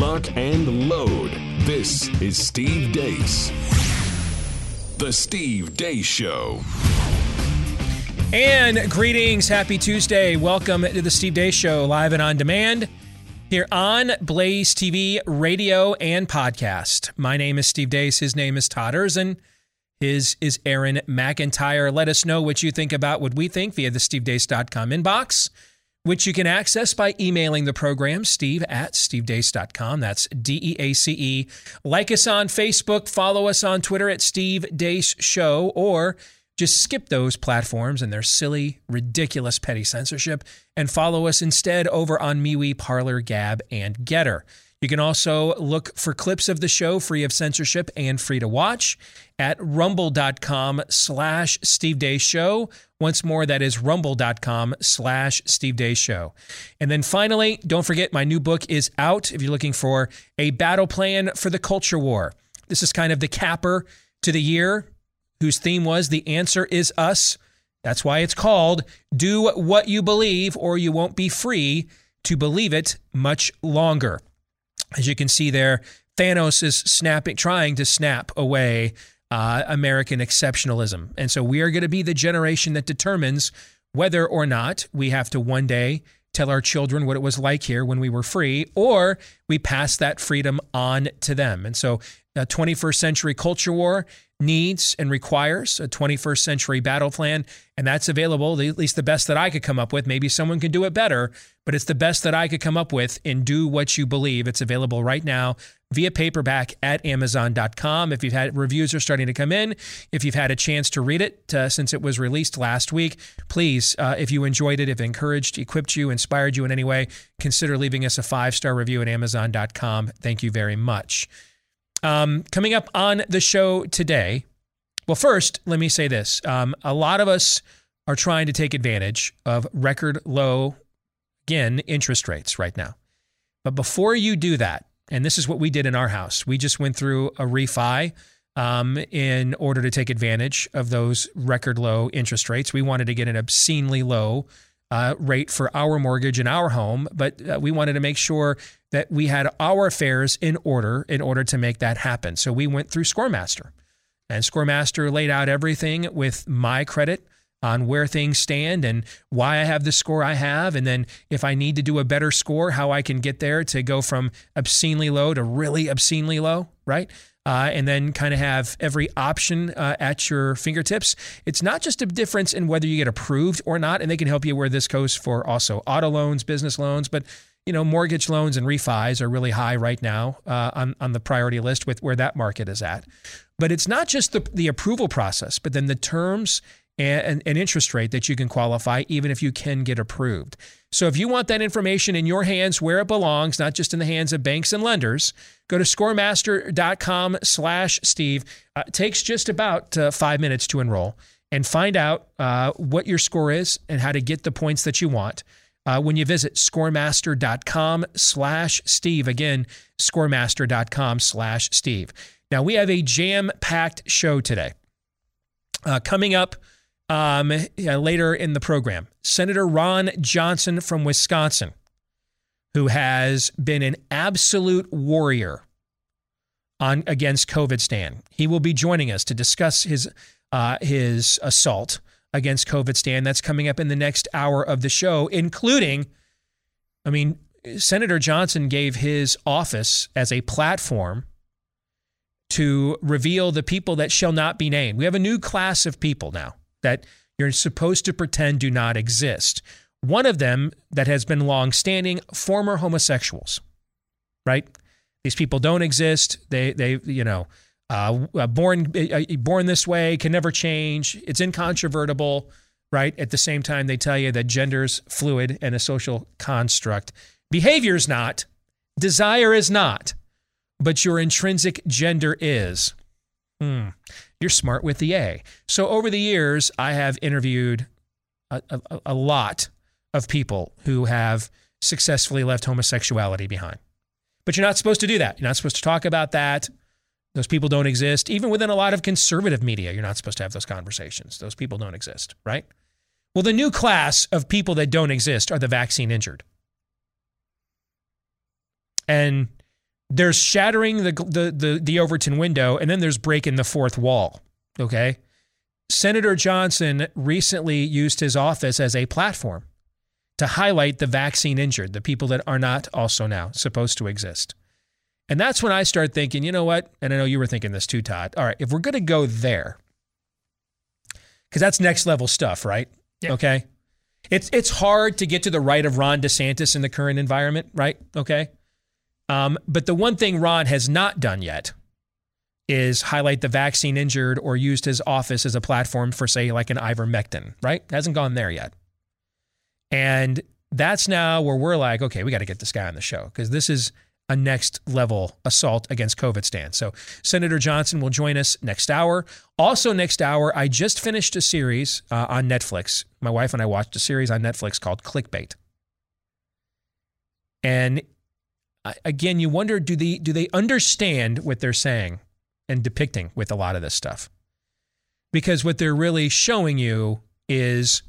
lock, and load. This is Steve Deace. The Steve Deace Show. And greetings, happy Tuesday. Welcome to the Steve Deace Show, live and on demand here on Blaze TV, radio, and podcast. My name is Steve Deace. His name is Todd Erzen. His is Aaron McIntyre. Let us know what you think about what we think via the stevedeace.com inbox, which you can access by emailing the program, steve at stevedeace.com. That's D E A C E. Like us on Facebook, follow us on Twitter at Steve Deace Show, or just skip those platforms and their silly, ridiculous, petty censorship and follow us instead over on MeWe, Parler, Gab, and Gettr. You can also look for clips of the show free of censorship and free to watch at rumble.com slash Steve Deace Show. Once more, that is rumble.com slash Steve Deace Show. And then finally, don't forget my new book is out if you're looking for a battle plan for the culture war. This is kind of the capper to the year whose theme was The Answer Is Us. That's why it's called Do What You Believe, or You Won't Be Free to Believe It Much Longer. As you can see there, Thanos is snapping, trying to snap away uh, American exceptionalism. And so we are going to be the generation that determines whether or not we have to one day tell our children what it was like here when we were free, or we pass that freedom on to them. And so, a 21st century culture war needs and requires a 21st century battle plan. And that's available, at least the best that I could come up with. Maybe someone can do it better, but it's the best that I could come up with in Do What You Believe. It's available right now via paperback at amazon.com. If you've had reviews are starting to come in, if you've had a chance to read it uh, since it was released last week, please, uh, if you enjoyed it, if encouraged, equipped you, inspired you in any way, consider leaving us a five star review at amazon.com. Thank you very much. Um, coming up on the show today, well, first, let me say this. Um, a lot of us are trying to take advantage of record low, again, interest rates right now. But before you do that, and this is what we did in our house, we just went through a refi um, in order to take advantage of those record low interest rates. We wanted to get an obscenely low uh, rate for our mortgage in our home, but uh, we wanted to make sure that we had our affairs in order in order to make that happen. So we went through Scoremaster, and Scoremaster laid out everything with my credit on where things stand and why I have the score I have. And then if I need to do a better score, how I can get there to go from obscenely low to really obscenely low, right? Uh, and then kind of have every option uh, at your fingertips. It's not just a difference in whether you get approved or not, and they can help you where this goes for also auto loans, business loans, but you know, mortgage loans and refis are really high right now uh, on, on the priority list with where that market is at. But it's not just the, the approval process, but then the terms and an interest rate that you can qualify, even if you can get approved. So if you want that information in your hands where it belongs, not just in the hands of banks and lenders, go to scoremaster.com slash Steve. Uh, it takes just about uh, five minutes to enroll and find out uh, what your score is and how to get the points that you want. Uh, when you visit scoremaster.com slash Steve. Again, scoremaster.com slash Steve. Now, we have a jam packed show today. Uh, coming up um, later in the program, Senator Ron Johnson from Wisconsin, who has been an absolute warrior on against COVID stand. He will be joining us to discuss his uh, his assault against COVID stand. That's coming up in the next hour of the show, including, I mean, Senator Johnson gave his office as a platform to reveal the people that shall not be named. We have a new class of people now that you're supposed to pretend do not exist. One of them that has been long standing, former homosexuals, right? These people don't exist. They, they, you know, uh, uh born, uh, born this way, can never change. It's incontrovertible, right? At the same time, they tell you that gender's fluid and a social construct. Behavior is not, desire is not, but your intrinsic gender is. Hmm. You're smart with the A. So over the years, I have interviewed a, a, a lot of people who have successfully left homosexuality behind. But you're not supposed to do that. You're not supposed to talk about that. Those people don't exist. Even within a lot of conservative media, you're not supposed to have those conversations. Those people don't exist, right? Well, the new class of people that don't exist are the vaccine injured. And there's shattering the, the the the Overton window, and then there's breaking the fourth wall. Okay, Senator Johnson recently used his office as a platform to highlight the vaccine injured, the people that are not also now supposed to exist. And that's when I start thinking, you know what? And I know you were thinking this too, Todd. All right, if we're going to go there, because that's next level stuff, right? Yeah. Okay. It's it's hard to get to the right of Ron DeSantis in the current environment, right? Okay. Um, but the one thing Ron has not done yet is highlight the vaccine injured or used his office as a platform for, say, like an ivermectin, right? Hasn't gone there yet. And that's now where we're like, okay, we got to get this guy on the show because this is a next level assault against COVID stance. So Senator Johnson will join us next hour. Also, next hour, I just finished a series uh, on Netflix. My wife and I watched a series on Netflix called Clickbait. And again, you wonder do they do they understand what they're saying and depicting with a lot of this stuff? Because what they're really showing you is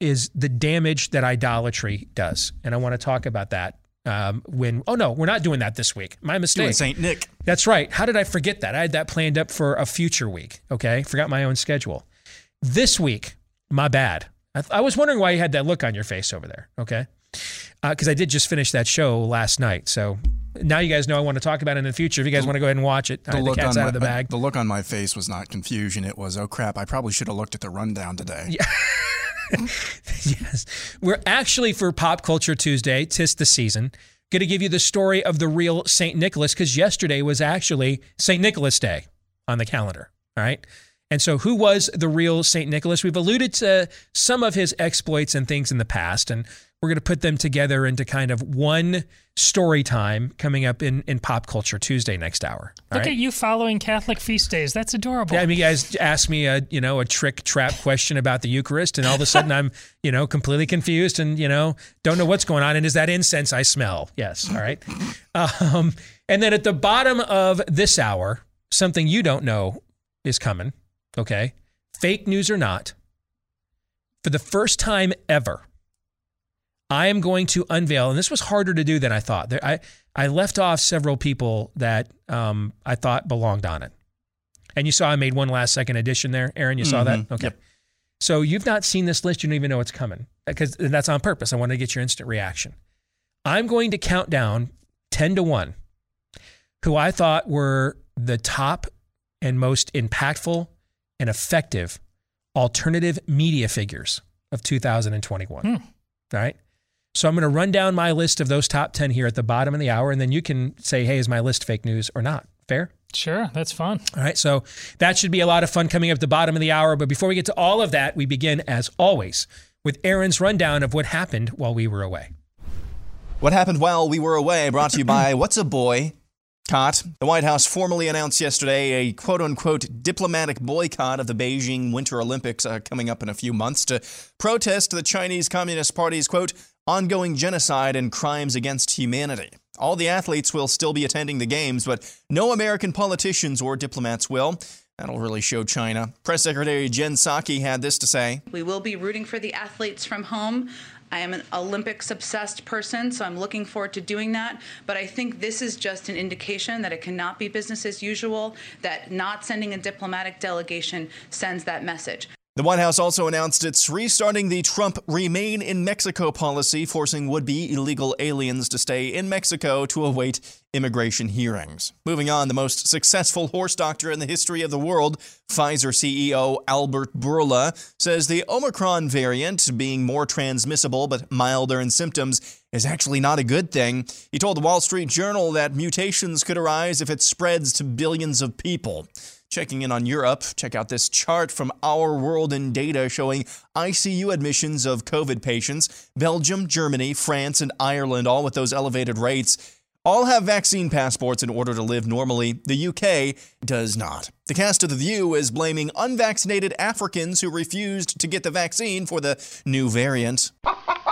is the damage that idolatry does, and I want to talk about that. Um, when oh no, we're not doing that this week. My mistake. Doing Saint Nick. That's right. How did I forget that? I had that planned up for a future week. Okay. Forgot my own schedule. This week, my bad. I, I was wondering why you had that look on your face over there. Okay. Because I did just finish that show last night. So now you guys know I want to talk about it in the future. If you guys want to go ahead and watch it, The uh, the, look, cat's on out my, of the bag. the look on my face was not confusion. It was, oh crap, I probably should have looked at the rundown today. yes. We're actually for Pop Culture Tuesday, tis the season, going to give you the story of the real St. Nicholas because yesterday was actually St. Nicholas Day on the calendar. All right. And so, who was the real St. Nicholas? We've alluded to some of his exploits and things in the past, and we're going to put them together into kind of one story time coming up in, in Pop Culture Tuesday next hour. Look right? at you following Catholic feast days. That's adorable. Yeah, I mean, you guys ask me a you know a trick trap question about the Eucharist, and all of a sudden I'm you know completely confused and you know don't know what's going on. And is that incense I smell? Yes. All right. Um, and then at the bottom of this hour, something you don't know is coming. Okay, fake news or not, for the first time ever, I am going to unveil, and this was harder to do than I thought. There, I I left off several people that um, I thought belonged on it. And you saw I made one last second addition there, Aaron. You saw that, Mhm. okay? Yep. So you've not seen this list. You don't even know it's coming because that's on purpose. I want to get your instant reaction. I'm going to count down ten to one, who I thought were the top and most impactful and effective alternative media figures of 2021. Hmm. All right. So I'm going to run down my list of those top 10 here at the bottom of the hour, and then you can say, hey, is my list fake news or not? Fair? Sure, that's fun. All right. So that should be a lot of fun coming up at the bottom of the hour. But before we get to all of that, we begin, as always, with Aaron's rundown of what happened while we were away. What happened while we were away brought to you by What's a Boy? Cot. The White House formally announced yesterday a quote unquote diplomatic boycott of the Beijing Winter Olympics uh, coming up in a few months to protest the Chinese Communist Party's quote ongoing genocide and crimes against humanity. All the athletes will still be attending the games, but no American politicians or diplomats will. That'll really show China. Press Secretary Jen Psaki had this to say. We will be rooting for the athletes from home. I am an Olympics obsessed person, so I'm looking forward to doing that. But I think this is just an indication that it cannot be business as usual, that not sending a diplomatic delegation sends that message. The White House also announced it's restarting the Trump Remain in Mexico policy, forcing would be illegal aliens to stay in Mexico to await immigration hearings. Moving on, the most successful horse doctor in the history of the world, Pfizer CEO Albert Bourla, says the Omicron variant, being more transmissible but milder in symptoms, is actually not a good thing. He told the Wall Street Journal that mutations could arise if it spreads to billions of people. Checking in on Europe, check out this chart from Our World in Data showing ICU admissions of COVID patients. Belgium, Germany, France, and Ireland, all with those elevated rates, all have vaccine passports in order to live normally. The UK does not. The cast of The View is blaming unvaccinated Africans who refused to get the vaccine for the new variant.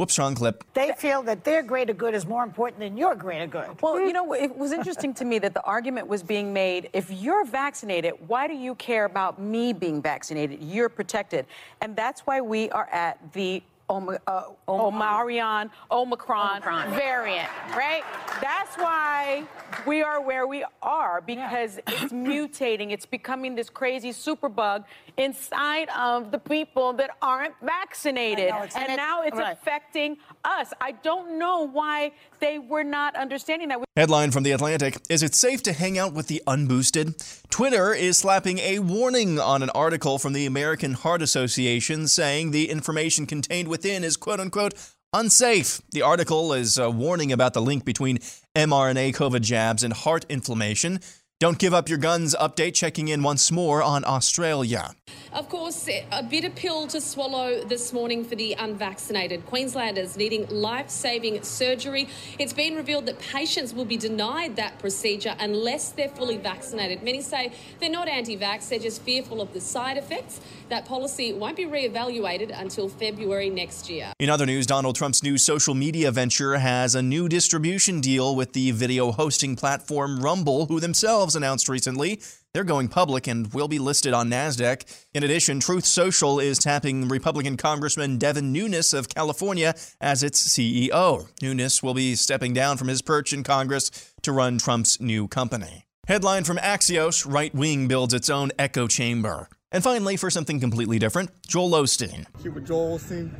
Whoops, wrong clip. They feel that their greater good is more important than your greater good. Well, you know, it was interesting to me that the argument was being made if you're vaccinated, why do you care about me being vaccinated? You're protected. And that's why we are at the Oma, uh, Omarion, Omicron, Omicron. variant, right? That's why we are where we are because it's mutating. It's becoming this crazy superbug inside of the people that aren't vaccinated. I know, it's- and and it- now it's right. affecting us. I don't know why they were not understanding that. Headline from The Atlantic Is it safe to hang out with the unboosted? Twitter is slapping a warning on an article from the American Heart Association saying the information contained within is quote unquote unsafe. The article is a warning about the link between mRNA COVID jabs and heart inflammation. Don't give up your guns update checking in once more on Australia. Of course, a bitter pill to swallow this morning for the unvaccinated. Queenslanders needing life saving surgery. It's been revealed that patients will be denied that procedure unless they're fully vaccinated. Many say they're not anti vax, they're just fearful of the side effects. That policy won't be re evaluated until February next year. In other news, Donald Trump's new social media venture has a new distribution deal with the video hosting platform Rumble, who themselves announced recently they're going public and will be listed on NASDAQ. In addition, Truth Social is tapping Republican Congressman Devin Nunes of California as its CEO. Nunes will be stepping down from his perch in Congress to run Trump's new company. Headline from Axios Right Wing builds its own echo chamber. And finally, for something completely different, Joel Osteen. You with Joel Osteen?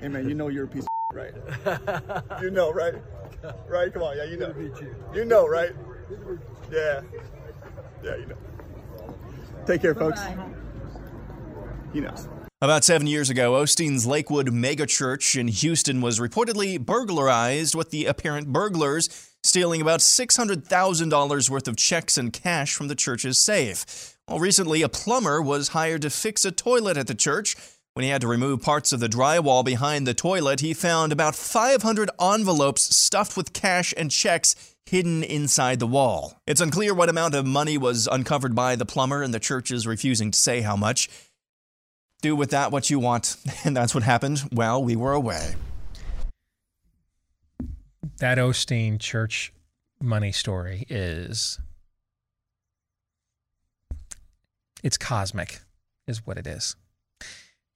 Hey man, you know you're a piece of right? you know, right? Right? Come on, yeah, you know. You know, right? Yeah. Yeah, you know. Take care, folks. He knows. About seven years ago, Osteen's Lakewood megachurch in Houston was reportedly burglarized, with the apparent burglars stealing about $600,000 worth of checks and cash from the church's safe. Well, recently, a plumber was hired to fix a toilet at the church. When he had to remove parts of the drywall behind the toilet, he found about 500 envelopes stuffed with cash and checks hidden inside the wall. It's unclear what amount of money was uncovered by the plumber, and the church is refusing to say how much. Do with that what you want. And that's what happened while we were away. That Osteen church money story is it's cosmic, is what it is.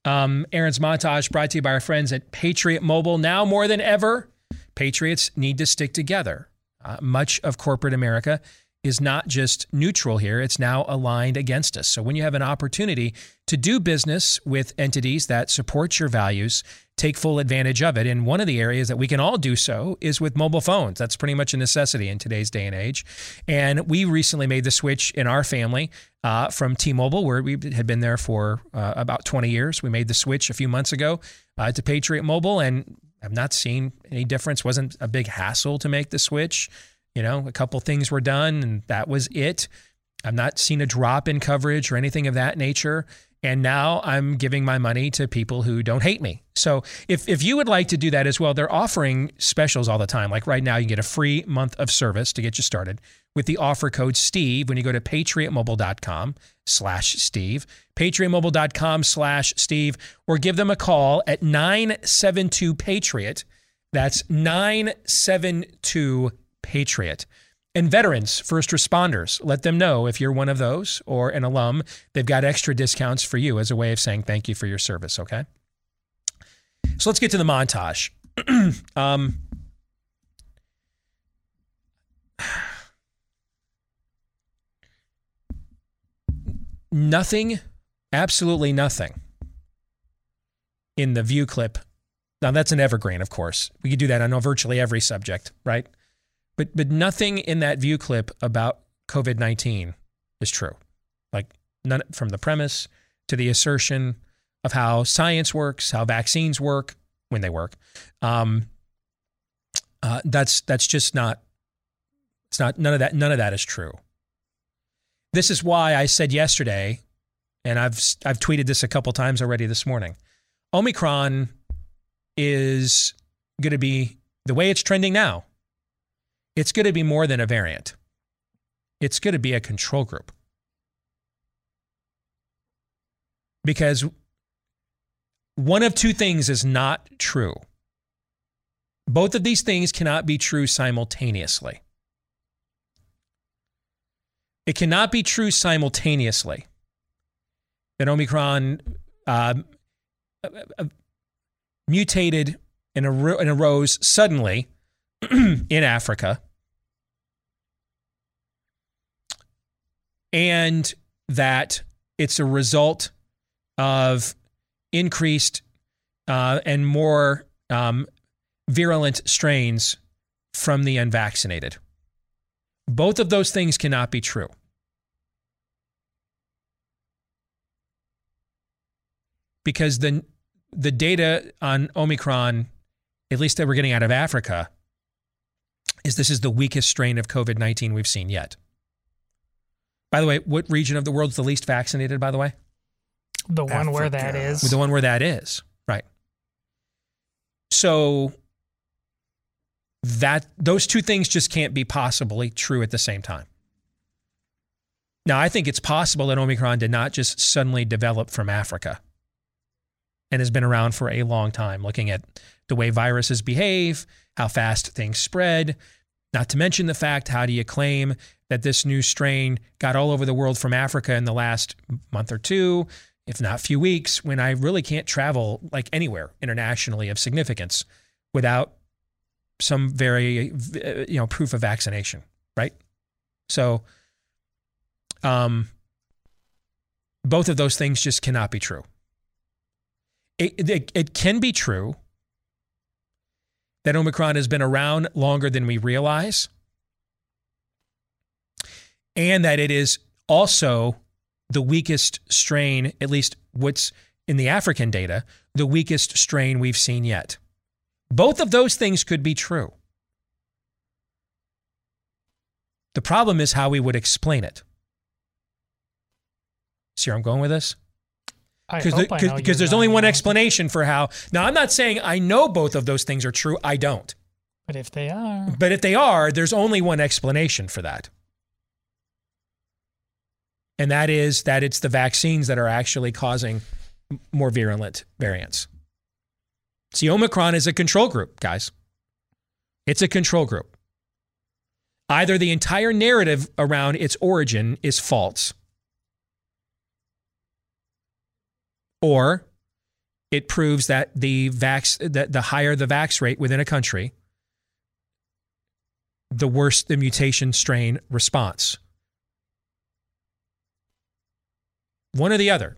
Um, Aaron's montage brought to you by our friends at Patriot Mobile. Now more than ever, Patriots need to stick together. Uh, much of corporate America is not just neutral here, it's now aligned against us. So when you have an opportunity to do business with entities that support your values, take full advantage of it. And one of the areas that we can all do so is with mobile phones. That's pretty much a necessity in today's day and age. And we recently made the switch in our family uh, from T Mobile, where we had been there for uh, about 20 years. We made the switch a few months ago uh, to Patriot Mobile and I've not seen any difference. Wasn't a big hassle to make the switch. You know, a couple things were done and that was it. I've not seen a drop in coverage or anything of that nature. And now I'm giving my money to people who don't hate me. So if, if you would like to do that as well, they're offering specials all the time. Like right now, you get a free month of service to get you started with the offer code Steve when you go to patriotmobile.com slash Steve, patriotmobile.com slash Steve, or give them a call at 972 Patriot. That's 972 Patriot. And veterans, first responders, let them know if you're one of those or an alum, they've got extra discounts for you as a way of saying thank you for your service, okay? So let's get to the montage. um, nothing, absolutely nothing in the view clip. Now, that's an evergreen, of course. We could do that on virtually every subject, right? But but nothing in that view clip about COVID nineteen is true. Like none from the premise to the assertion of how science works, how vaccines work when they work. Um, uh, that's that's just not. It's not none of that. None of that is true. This is why I said yesterday, and I've I've tweeted this a couple times already this morning. Omicron is going to be the way it's trending now it's going to be more than a variant. It's going to be a control group. Because one of two things is not true. Both of these things cannot be true simultaneously. It cannot be true simultaneously that Omicron, um, mutated and arose suddenly in Africa, and that it's a result of increased uh, and more um, virulent strains from the unvaccinated. Both of those things cannot be true. Because the the data on Omicron, at least that we're getting out of Africa, is this is the weakest strain of COVID 19 we've seen yet. By the way, what region of the world's the least vaccinated, by the way? The one where that is. The one where that is, right. So that those two things just can't be possibly true at the same time. Now, I think it's possible that Omicron did not just suddenly develop from Africa and has been around for a long time, looking at the way viruses behave, how fast things spread, not to mention the fact how do you claim that this new strain got all over the world from Africa in the last month or two, if not few weeks, when I really can't travel like anywhere internationally of significance without some very you know proof of vaccination, right? So um both of those things just cannot be true. It, it, it can be true that Omicron has been around longer than we realize, and that it is also the weakest strain, at least what's in the African data, the weakest strain we've seen yet. Both of those things could be true. The problem is how we would explain it. See where I'm going with this? Because there's only one explanation for how. Now, I'm not saying I know both of those things are true. I don't. But if they are. But if they are, there's only one explanation for that. And that is that it's the vaccines that are actually causing more virulent variants. See, Omicron is a control group, guys. It's a control group. Either the entire narrative around its origin is false, or it proves that the vax that the higher the vax rate within a country, the worse the mutation strain response. One or the other.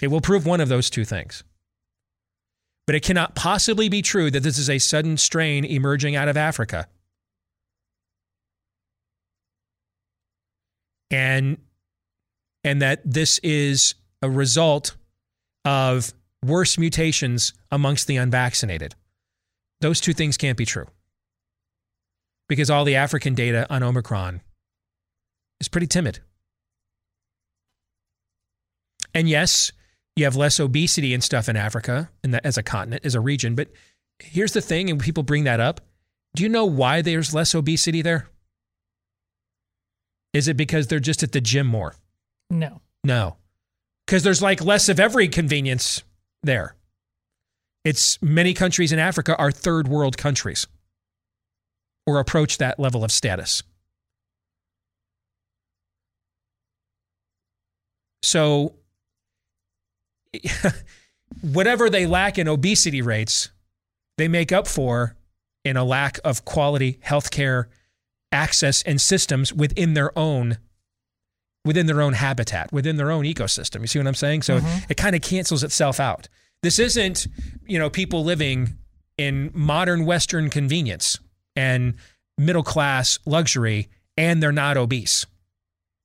It will prove one of those two things. But it cannot possibly be true that this is a sudden strain emerging out of Africa. And and that this is a result of worse mutations amongst the unvaccinated. Those two things can't be true. Because all the African data on Omicron is pretty timid. And yes, you have less obesity and stuff in Africa and that as a continent, as a region. But here's the thing, and people bring that up. Do you know why there's less obesity there? Is it because they're just at the gym more? No. No. Because there's like less of every convenience there. It's many countries in Africa are third world countries or approach that level of status. So whatever they lack in obesity rates, they make up for in a lack of quality healthcare access and systems within their own within their own habitat, within their own ecosystem. You see what I'm saying? So mm-hmm. it kind of cancels itself out. This isn't, you know, people living in modern western convenience and middle class luxury and they're not obese.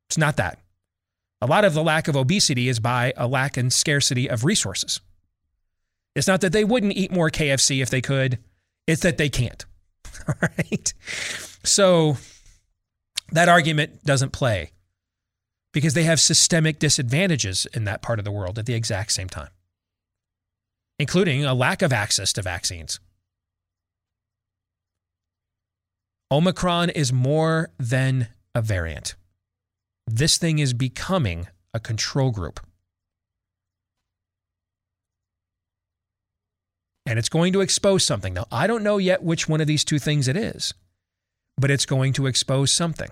It's not that. A lot of the lack of obesity is by a lack and scarcity of resources. It's not that they wouldn't eat more KFC if they could, it's that they can't. All right. So that argument doesn't play because they have systemic disadvantages in that part of the world at the exact same time, including a lack of access to vaccines. Omicron is more than a variant this thing is becoming a control group. And it's going to expose something. Now, I don't know yet which one of these two things it is, but it's going to expose something.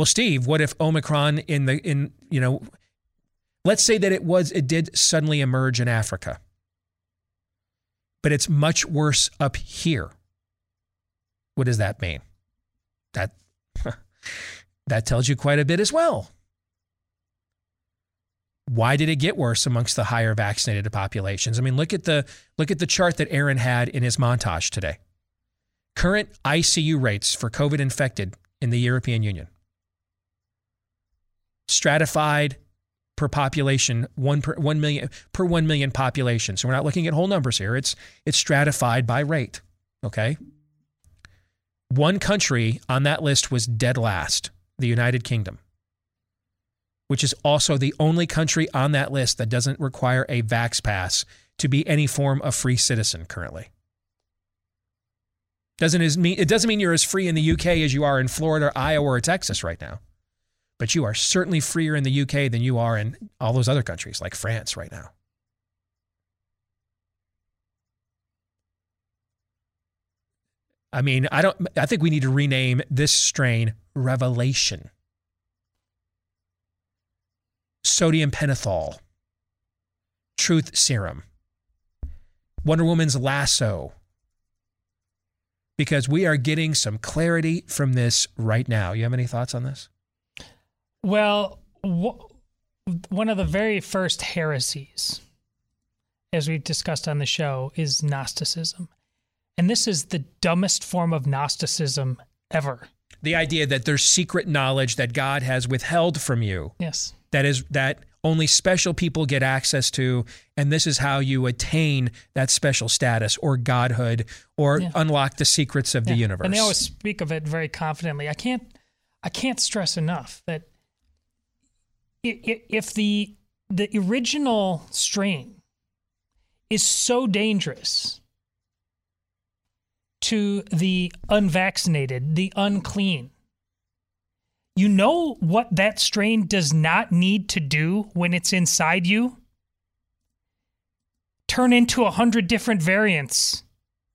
Well, Steve, what if Omicron in the in, you know, let's say that it was it did suddenly emerge in Africa but it's much worse up here. What does that mean? That that tells you quite a bit as well. Why did it get worse amongst the higher vaccinated populations? I mean, look at the look at the chart that Aaron had in his montage today. Current ICU rates for COVID infected in the European Union. Stratified per population, one per one million per one million population. So we're not looking at whole numbers here. It's it's stratified by rate. Okay. One country on that list was dead last, the United Kingdom which is also the only country on that list that doesn't require a vax pass to be any form of free citizen currently. Doesn't mean it doesn't mean you're as free in the UK as you are in Florida, Iowa, or Texas right now. But you are certainly freer in the UK than you are in all those other countries like France right now. I mean, I don't I think we need to rename this strain Revelation sodium pentothal, truth serum, Wonder Woman's lasso, because we are getting some clarity from this right now. You have any thoughts on this? Well, wh- one of the very first heresies, as we've discussed on the show, is Gnosticism. And this is the dumbest form of Gnosticism ever. The idea that there's secret knowledge that God has withheld from you. Yes that is that only special people get access to and this is how you attain that special status or godhood or yeah. unlock the secrets of yeah. the universe and they always speak of it very confidently i can't i can't stress enough that if the the original strain is so dangerous to the unvaccinated the unclean you know what that strain does not need to do when it's inside you? Turn into a hundred different variants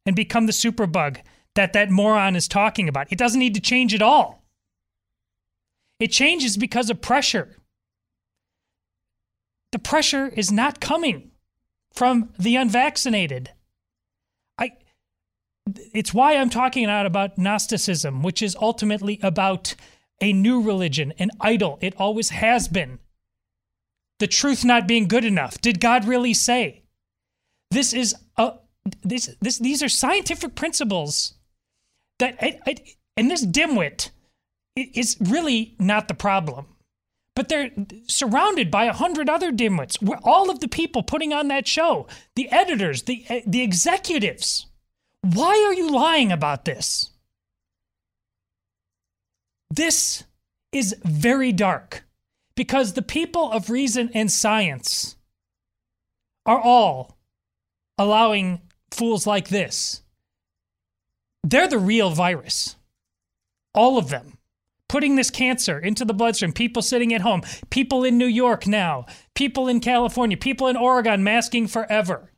and become the superbug that that moron is talking about. It doesn't need to change at all. It changes because of pressure. The pressure is not coming from the unvaccinated. I it's why I'm talking out about Gnosticism, which is ultimately about a new religion, an idol. It always has been. The truth not being good enough. Did God really say? This is a this this these are scientific principles that I, I, and this dimwit is really not the problem. But they're surrounded by a hundred other dimwits. All of the people putting on that show, the editors, the eh, the executives. Why are you lying about this? This is very dark because the people of reason and science are all allowing fools like this. They're the real virus. All of them. Putting this cancer into the bloodstream. People sitting at home. People in New York now. People in California. People in Oregon masking forever.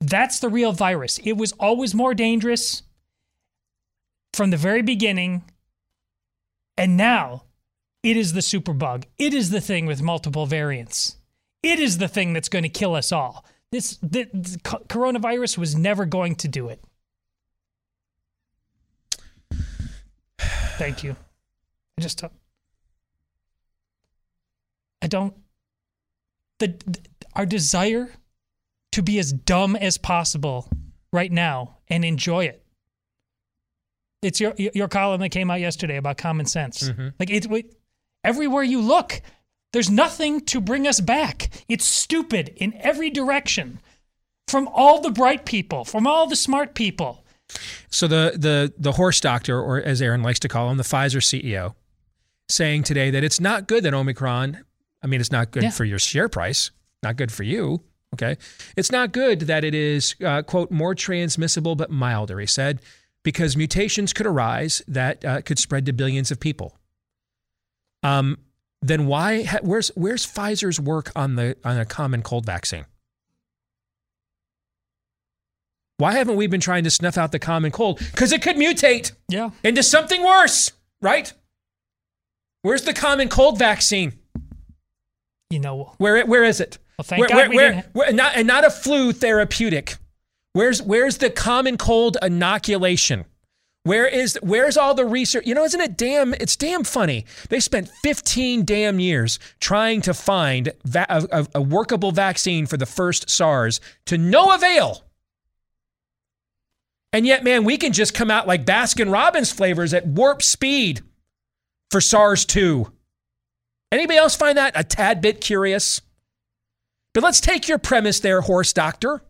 That's the real virus. It was always more dangerous from the very beginning. And now it is the superbug. It is the thing with multiple variants. It is the thing that's going to kill us all. This, the, the coronavirus was never going to do it. Thank you. I just don't. I don't the, the our desire to be as dumb as possible right now and enjoy it it's your your column that came out yesterday about common sense. Mm-hmm. Like it, it, everywhere you look, there's nothing to bring us back. It's stupid in every direction. From all the bright people, from all the smart people. So the the the horse doctor, or as Aaron likes to call him, the Pfizer CEO, saying today that it's not good that Omicron. I mean, it's not good yeah. for your share price, not good for you. Okay, it's not good that it is uh, quote more transmissible but milder. He said because mutations could arise that uh, could spread to billions of people. Um, then why? Where's where's Pfizer's work on the on a common cold vaccine? Why haven't we been trying to snuff out the common cold? Because it could mutate yeah. into something worse, right? Where's the common cold vaccine? You know where where is it? Well, thank where, God where, we where, didn't. Where, not, and not a flu therapeutic. Where's where's the common cold inoculation? Where is where's all the research? You know, isn't it damn it's damn funny. They spent 15 damn years trying to find va- a, a workable vaccine for the first SARS to no avail. And yet, man, we can just come out like Baskin Robbins flavors at warp speed for SARS 2. Anybody else find that a tad bit curious? But let's take your premise there, horse doctor.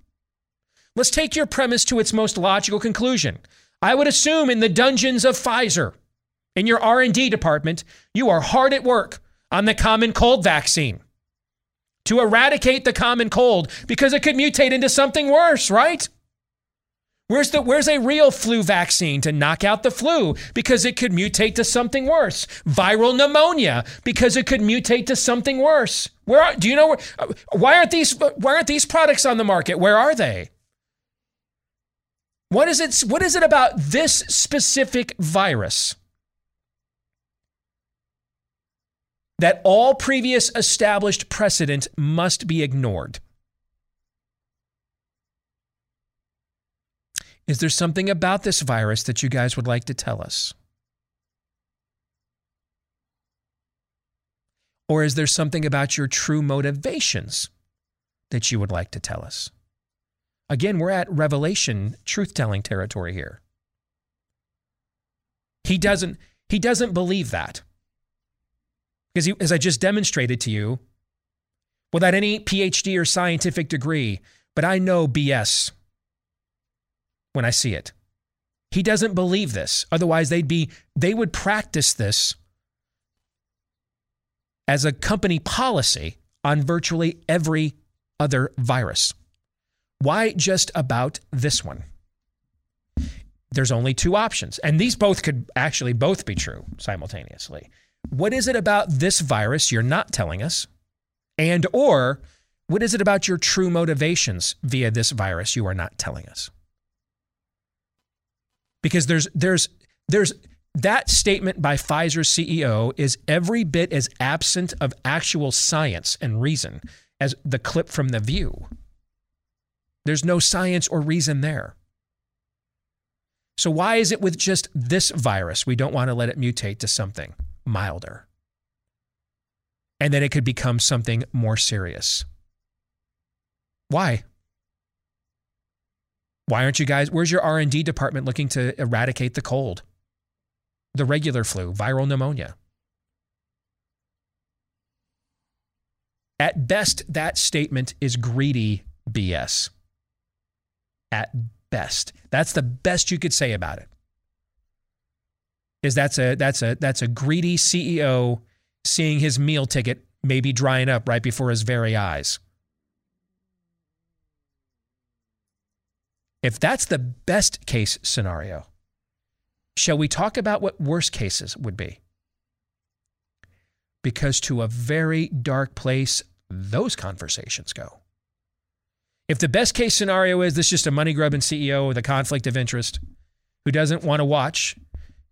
Let's take your premise to its most logical conclusion. I would assume in the dungeons of Pfizer, in your R&D department, you are hard at work on the common cold vaccine to eradicate the common cold because it could mutate into something worse, right? Where's the where's a real flu vaccine to knock out the flu because it could mutate to something worse? Viral pneumonia because it could mutate to something worse. Where are, do you know where, uh, why aren't these why aren't these products on the market? Where are they? What is it what is it about this specific virus that all previous established precedent must be ignored? Is there something about this virus that you guys would like to tell us? Or is there something about your true motivations that you would like to tell us? Again, we're at revelation truth telling territory here. He doesn't he doesn't believe that. Because he, as I just demonstrated to you, without any PhD or scientific degree, but I know BS when I see it. He doesn't believe this. Otherwise, they'd be they would practice this as a company policy on virtually every other virus. Why just about this one? There's only two options, and these both could actually both be true simultaneously. What is it about this virus you're not telling us? And or what is it about your true motivations via this virus you are not telling us? Because there's there's there's that statement by Pfizer's CEO is every bit as absent of actual science and reason as the clip from The View. There's no science or reason there. So, why is it with just this virus we don't want to let it mutate to something milder? And then it could become something more serious. Why? Why aren't you guys? Where's your R and D department looking to eradicate the cold, the regular flu, viral pneumonia? At best, that statement is greedy BS. At best, that's the best you could say about it. Is that's a that's a that's a greedy CEO seeing his meal ticket maybe drying up right before his very eyes. If that's the best case scenario, shall we talk about what worst cases would be? Because to a very dark place, those conversations go. If the best case scenario is this just a money grubbing CEO with a conflict of interest who doesn't want to watch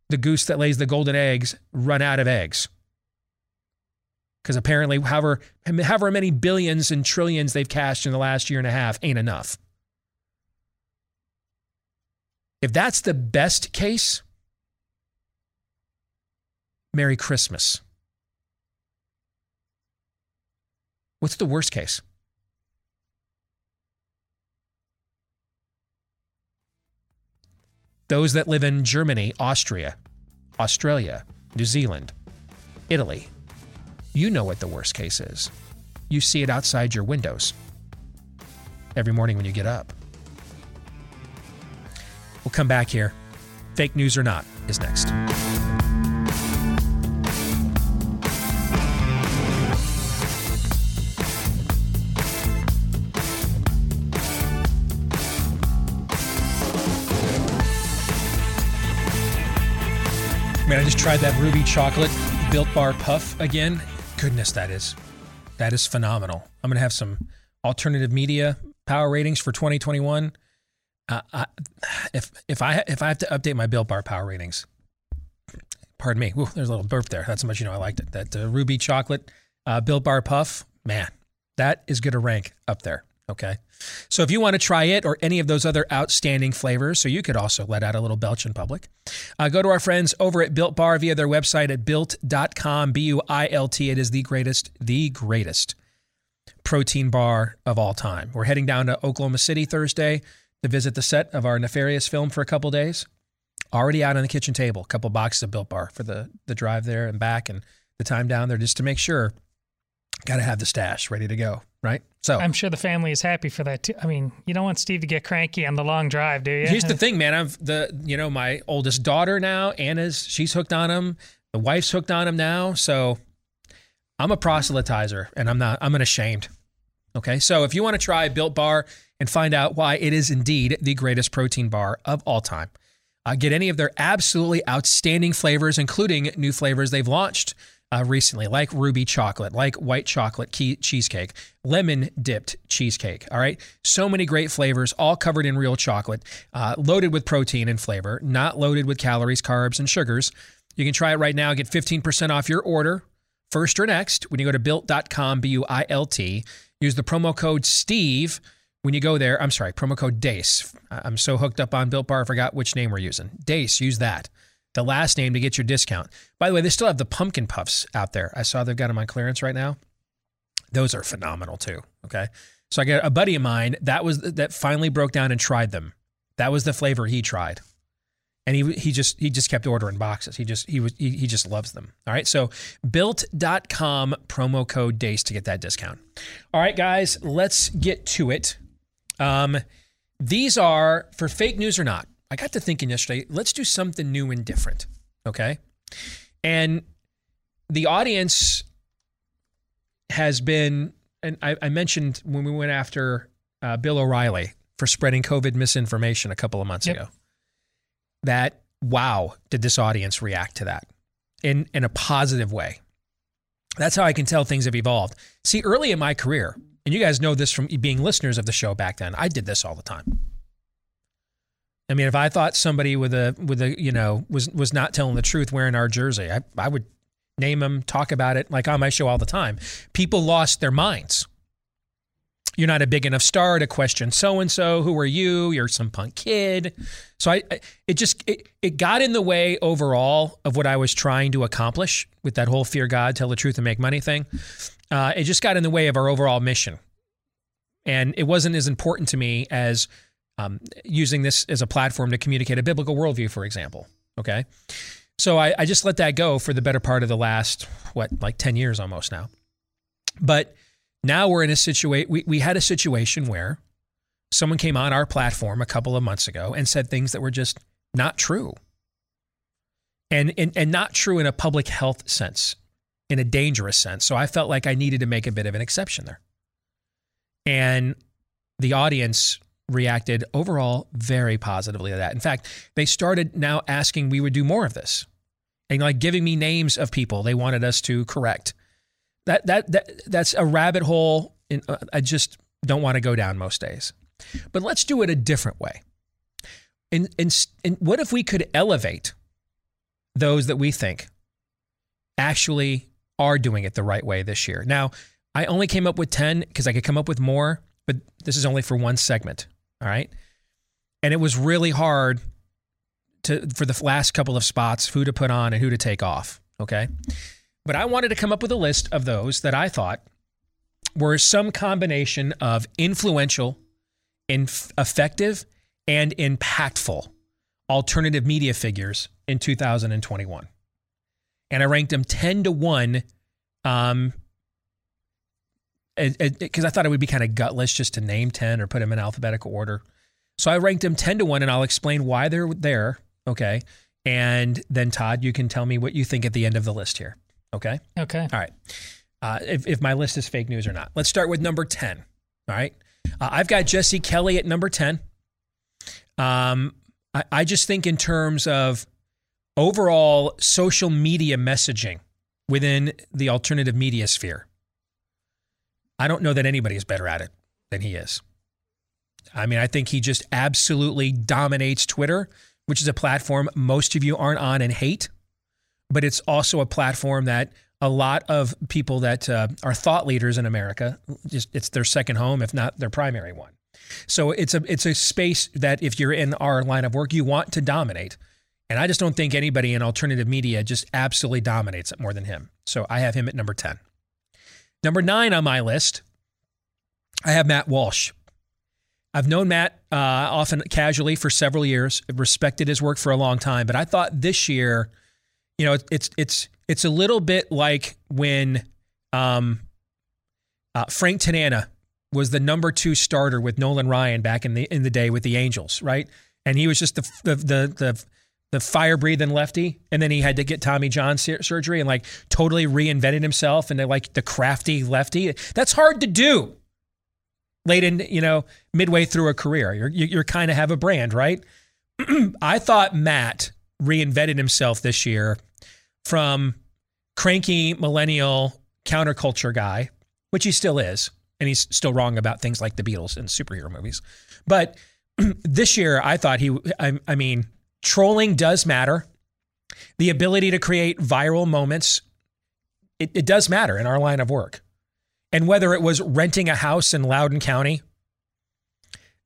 the goose that lays the golden eggs run out of eggs. Because apparently, however, however many billions and trillions they've cashed in the last year and a half ain't enough. If that's the best case, Merry Christmas. What's the worst case? Those that live in Germany, Austria, Australia, New Zealand, Italy, you know what the worst case is. You see it outside your windows every morning when you get up. We'll come back here. Fake news or not is next. Man, I just tried that ruby chocolate built bar puff again. Goodness, that is that is phenomenal. I'm gonna have some alternative media power ratings for 2021. Uh, if if I if I have to update my Built Bar power ratings, pardon me. Ooh, there's a little burp there. That's how much you know I liked it. That uh, ruby chocolate uh, Built Bar puff, man, that is going to rank up there Okay. So if you want to try it or any of those other outstanding flavors, so you could also let out a little belch in public, uh, go to our friends over at Built Bar via their website at built.com, B U I L T. It is the greatest, the greatest protein bar of all time. We're heading down to Oklahoma City Thursday to visit the set of our nefarious film for a couple days. Already out on the kitchen table, a couple boxes of Built Bar for the the drive there and back and the time down there just to make sure. Got to have the stash ready to go, right? So I'm sure the family is happy for that too. I mean, you don't want Steve to get cranky on the long drive, do you? Here's the thing, man. I've the you know my oldest daughter now, Anna's she's hooked on him. The wife's hooked on him now. So I'm a proselytizer, and I'm not. I'm unashamed. Okay, so if you want to try Built Bar and find out why it is indeed the greatest protein bar of all time, uh, get any of their absolutely outstanding flavors, including new flavors they've launched uh, recently, like ruby chocolate, like white chocolate cheesecake, lemon dipped cheesecake. All right. So many great flavors, all covered in real chocolate, uh, loaded with protein and flavor, not loaded with calories, carbs, and sugars. You can try it right now. Get 15% off your order, first or next, when you go to built.com, B U I L T. Use the promo code STEVE when you go there. I'm sorry, promo code DEACE. I'm so hooked up on Built Bar, I forgot which name we're using. DEACE, use that the last name to get your discount. By the way, they still have the pumpkin puffs out there. I saw they've got them on clearance right now. Those are phenomenal too. Okay. So I got a buddy of mine that was that finally broke down and tried them. That was the flavor he tried. And he he just he just kept ordering boxes. He just he was he, he just loves them. All right. So built.com promo code DEACE to get that discount. All right, guys, let's get to it. Um, these are for fake news or not. I got to thinking yesterday, let's do something new and different. Okay. And the audience has been, and I, I mentioned when we went after uh, Bill O'Reilly for spreading COVID misinformation a couple of months Yep. ago, that wow, did this audience react to that in, in a positive way? That's how I can tell things have evolved. See, early in my career, and you guys know this from being listeners of the show back then, I did this all the time. I mean, if I thought somebody with a with a you know was was not telling the truth wearing our jersey, I I would name them, talk about it like on my show all the time. People lost their minds. You're not a big enough star to question so and so. Who are you? You're some punk kid. So I, I it just it, it got in the way overall of what I was trying to accomplish with that whole fear God, tell the truth, and make money thing. Uh, it just got in the way of our overall mission, and it wasn't as important to me as um, using this as a platform to communicate a biblical worldview, for example. Okay. So I, I just let that go for the better part of the last, what, like 10 years almost now. But now we're in a situation, we, we had a situation where someone came on our platform a couple of months ago and said things that were just not true. And, and, and not true in a public health sense, in a dangerous sense. So I felt like I needed to make a bit of an exception there. And the audience reacted overall very positively to that. In fact, they started now asking we would do more of this and like giving me names of people they wanted us to correct. That that that that's a rabbit hole in, uh, I just don't want to go down most days. But let's do it a different way. And, and, and what if we could elevate those that we think actually are doing it the right way this year? Now, I only came up with 10 because I could come up with more, but this is only for one segment. All right. And it was really hard to for the last couple of spots who to put on and who to take off. Okay. But I wanted to come up with a list of those that I thought were some combination of influential, inf- effective, and impactful alternative media figures in 2021. And I ranked them 10 to 1 um, because I thought it would be kind of gutless just to name 10 or put them in alphabetical order. So I ranked them 10 to 1 and I'll explain why they're there. Okay. And then, Todd, you can tell me what you think at the end of the list here. Okay. Okay. All right. Uh, if, if my list is fake news or not. Let's start with number 10. All right. Uh, I've got Jesse Kelly at number 10. Um, I, I just think, in terms of overall social media messaging within the alternative media sphere, I don't know that anybody is better at it than he is. I mean, I think he just absolutely dominates Twitter, which is a platform most of you aren't on and hate, but it's also a platform that a lot of people that uh, are thought leaders in America. Just it's their second home, if not their primary one. So it's a it's a space that if you're in our line of work, you want to dominate. And I just don't think anybody in alternative media just absolutely dominates it more than him. So I have him at number 10. Number nine on my list, I have Matt Walsh. I've known Matt uh, often casually for several years, respected his work for a long time, but I thought this year, you know, it's it's it's a little bit like when um, uh, Frank Tanana was the number two starter with Nolan Ryan back in the in the day with the Angels, right? And he was just the the the, the the fire breathing lefty, and then he had to get Tommy John sur- surgery and like totally reinvented himself and like the crafty lefty. That's hard to do. Late in you know midway through a career, you're you're kind of have a brand, right? I thought Matt reinvented himself this year from cranky millennial counterculture guy, which he still is, and he's still wrong about things like the Beatles and superhero movies. But this year, I thought he, I, I mean trolling does matter. The ability to create viral moments, it, it does matter in our line of work. And whether it was renting a house in Loudoun County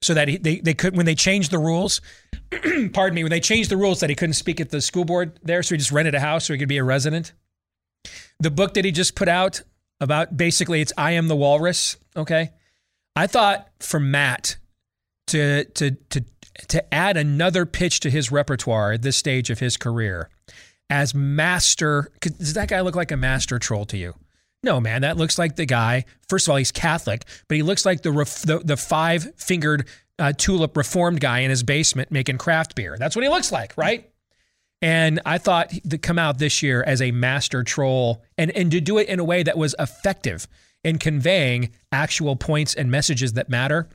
so that he, they, they could, when they changed the rules, pardon me, when they changed the rules that he couldn't speak at the school board there, so he just rented a house so he could be a resident. The book that he just put out about basically it's I Am the Walrus, okay? I thought for Matt to to to to add another pitch to his repertoire at this stage of his career as master. Does that guy look like a master troll to you? No, man, that looks like the guy. First of all, he's Catholic, but he looks like the the, the five fingered uh, tulip reformed guy in his basement making craft beer. That's what he looks like, right? And I thought to come out this year as a master troll and, and to do it in a way that was effective in conveying actual points and messages that matter.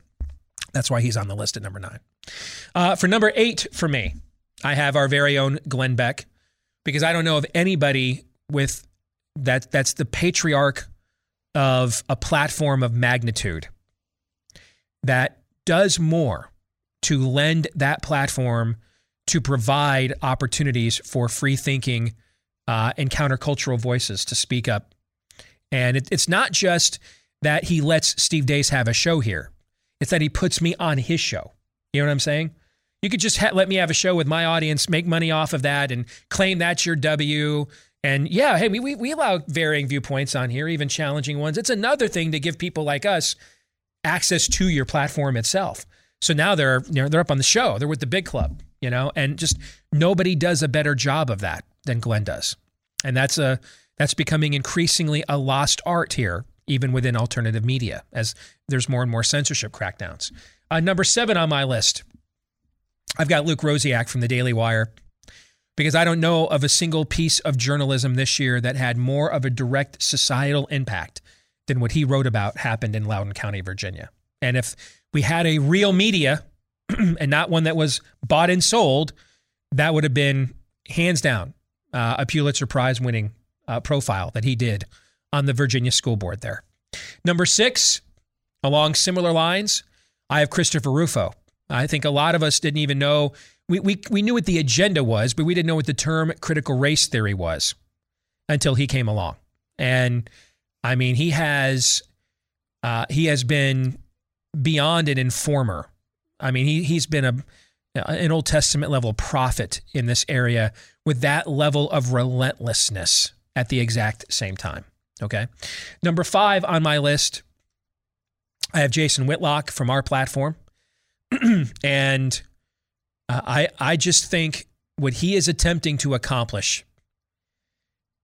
That's why he's on the list at number nine. Uh, for number eight for me, I have our very own Glenn Beck because I don't know of anybody with that that's the patriarch of a platform of magnitude that does more to lend that platform to provide opportunities for free thinking uh, and countercultural voices to speak up. And it, it's not just that he lets Steve Deace have a show here, it's that he puts me on his show. You know what I'm saying? You could just ha- let me have a show with my audience, make money off of that, and claim that's your W. And yeah, hey, we, we, allow varying viewpoints on here, even challenging ones. It's another thing to give people like us access to your platform itself. So now they're you know, they're up on the show. They're with the big club, you know, and just nobody does a better job of that than Glenn does. And that's a that's becoming increasingly a lost art here, even within alternative media, as there's more and more censorship crackdowns. Uh, number seven on my list, I've got Luke Rosiak from the Daily Wire because I don't know of a single piece of journalism this year that had more of a direct societal impact than what he wrote about happened in Loudoun County, Virginia. And if we had a real media and not one that was bought and sold, that would have been hands down uh, a Pulitzer Prize winning uh, profile that he did on the Virginia school board there. Number six, along similar lines, I have Christopher Rufo. I think a lot of us didn't even know. We, we, we knew what the agenda was, but we didn't know what the term critical race theory was until he came along. And I mean, he has uh, he has been beyond an informer. I mean, he he's been a an Old Testament level prophet in this area with that level of relentlessness at the exact same time. Okay. Number five on my list I have Jason Whitlock from our platform. and I, I just think what he is attempting to accomplish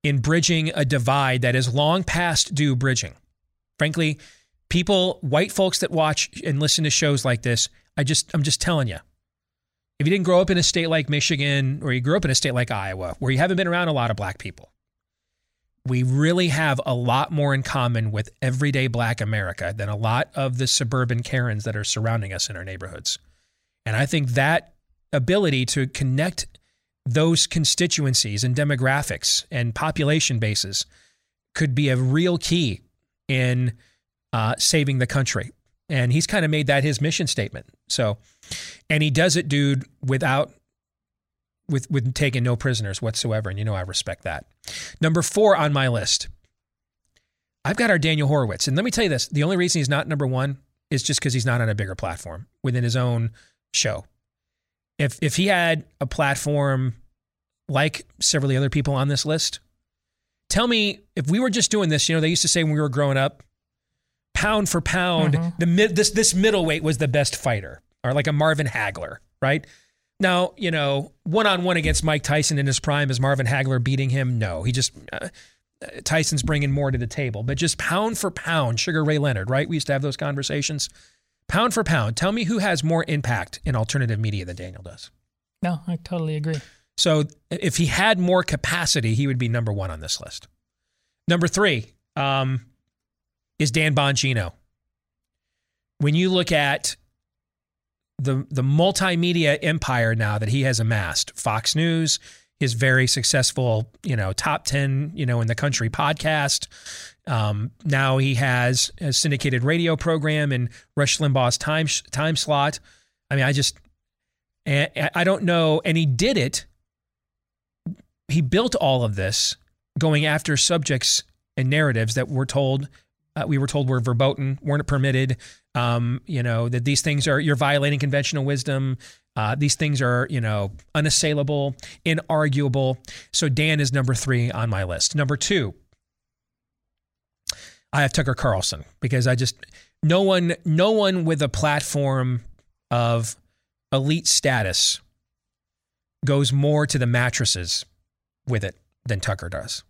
in bridging a divide that is long past due bridging. Frankly, people, white folks that watch and listen to shows like this, I just, I'm just telling you, if you didn't grow up in a state like Michigan or you grew up in a state like Iowa, where you haven't been around a lot of black people, we really have a lot more in common with everyday black America than a lot of the suburban Karens that are surrounding us in our neighborhoods. And I think that ability to connect those constituencies and demographics and population bases could be a real key in uh, saving the country. And he's kind of made that his mission statement. So, and he does it, dude, without with with taking no prisoners whatsoever, and you know I respect that. Number four on my list, I've got our Daniel Horowitz, and let me tell you this: the only reason he's not number one is just because he's not on a bigger platform within his own show. If if he had a platform like several of the other people on this list, tell me if we were just doing this. You know, they used to say when we were growing up, pound for pound, Mhm. the mid, this this middleweight was the best fighter, or like a Marvin Hagler, right? Now, you know, one on one against Mike Tyson in his prime, is Marvin Hagler beating him? No, he just uh, Tyson's bringing more to the table, but just pound for pound, Sugar Ray Leonard, right? We used to have those conversations. Pound for pound, tell me who has more impact in alternative media than Daniel does. No, I totally agree. So if he had more capacity, he would be number one on this list. Number three um, is Dan Bongino. When you look at the the multimedia empire now that he has amassed, Fox News, his very successful, you know, top ten, you know, in the country podcast. Um, now he has a syndicated radio program in Rush Limbaugh's time time slot. I mean, I just, I don't know, and he did it he built all of this going after subjects and narratives that were told uh, we were told were verboten, weren't permitted. Um, you know that these things are you're violating conventional wisdom. Uh, these things are you know unassailable, inarguable. So Dan is number three on my list. Number two, I have Tucker Carlson because I just no one no one with a platform of elite status goes more to the mattresses with it than Tucker does.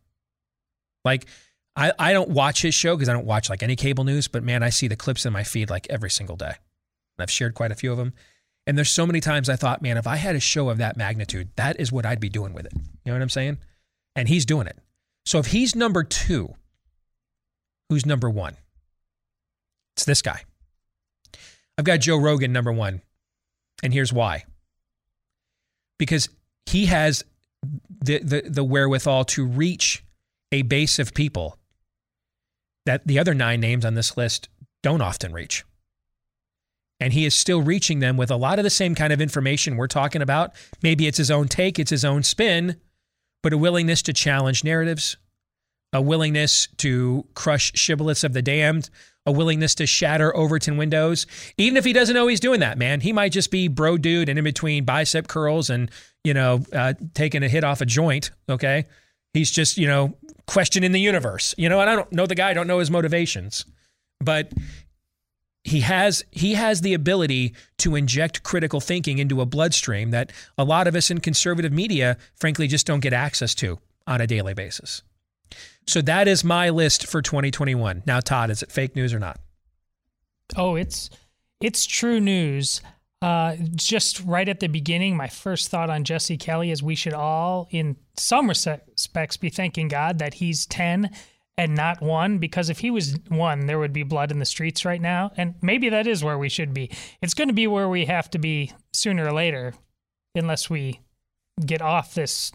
Like, I, I don't watch his show because I don't watch like any cable news, but man, I see the clips in my feed like every single day. And I've shared quite a few of them. And there's so many times I thought, man, if I had a show of that magnitude, that is what I'd be doing with it. You know what I'm saying? And he's doing it. So if he's number two, who's number one? It's this guy. I've got Joe Rogan number one. And here's why. Because he has the, the, the wherewithal to reach a base of people that the other nine names on this list don't often reach. And he is still reaching them with a lot of the same kind of information we're talking about. Maybe it's his own take, it's his own spin, but a willingness to challenge narratives, a willingness to crush shibboleths of the damned, a willingness to shatter Overton windows. Even if he doesn't know he's doing that, man, he might just be bro dude and in between bicep curls and, you know, uh, taking a hit off a joint. Okay. He's just, you know, questioning the universe, you know, and I don't know the guy, I don't know his motivations, but he has he has the ability to inject critical thinking into a bloodstream that a lot of us in conservative media frankly just don't get access to on a daily basis. So that is my list for 2021. Now Todd, is it fake news or not? Oh, it's it's true news. Uh, just right at the beginning, my first thought on Jesse Kelly is we should all, in some respects, be thanking God that he's 10 and not one, because if he was one, there would be blood in the streets right now. And maybe that is where we should be. It's going to be where we have to be sooner or later, unless we get off this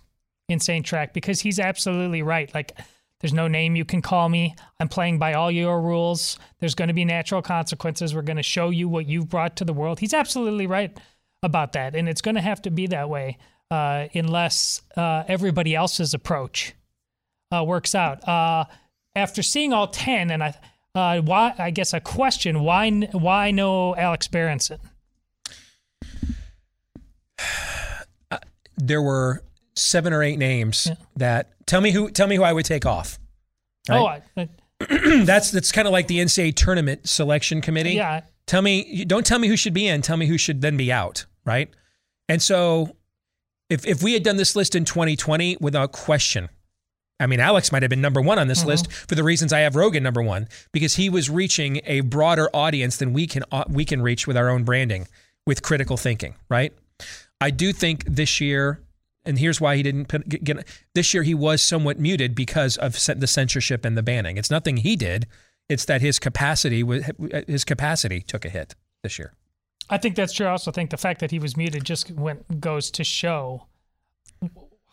insane track, because he's absolutely right. Like, there's no name you can call me. I'm playing by all your rules. There's going to be natural consequences. We're going to show you what you've brought to the world. He's absolutely right about that. And it's going to have to be that way uh, unless uh, everybody else's approach uh, works out. Uh, after seeing all 10, and I, uh, why, I guess a question why, why no Alex Berenson? There were seven or eight names that tell me who tell me who I would take off. Oh. I, I, that's that's kind of like the NCAA tournament selection committee. yeah. Tell me, don't tell me who should be in. Tell me who should then be out. Right. And so, if if we had done this list in 2020 without question, I mean, Alex might have been number one on this Mhm. list for the reasons I have Rogan number one because he was reaching a broader audience than we can uh, we can reach with our own branding with critical thinking. Right. I do think this year, and here's why he didn't get, get this year. He was somewhat muted because of the censorship and the banning. It's nothing he did. It's that his capacity his capacity took a hit this year. I think that's true. I also think the fact that he was muted just went goes to show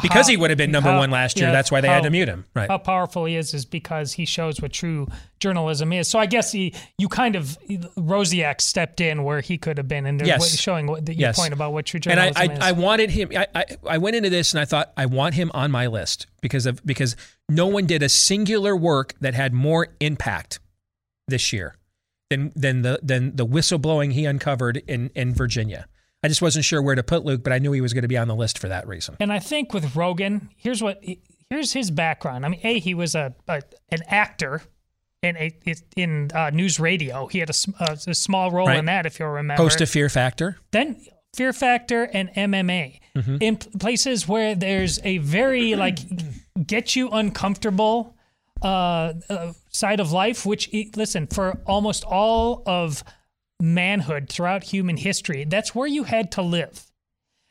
because how- he would have been number how- one last year. yeah, that's why they had to mute him. Right. How powerful he is is because he shows what true journalism is. So I guess he, you kind of Rosiak stepped in where he could have been, and they're Yes. showing what the, your point about what true and I, journalism is. And I, I wanted him. I, I, I went into this and I thought I want him on my list because of because no one did a singular work that had more impact this year than than the than the whistleblowing he uncovered in in Virginia. I just wasn't sure where to put Luke, but I knew he was going to be on the list for that reason. And I think with Rogan, here's what here's his background. I mean, a he was a, a an actor in a in uh, news radio. He had a small role Right. in that, if you'll remember. Host of Fear Factor. then Fear Factor and MMA Mm-hmm. in places where there's a very like get you uncomfortable uh, uh, side of life. Which listen for almost all of manhood throughout human history, that's where you had to live.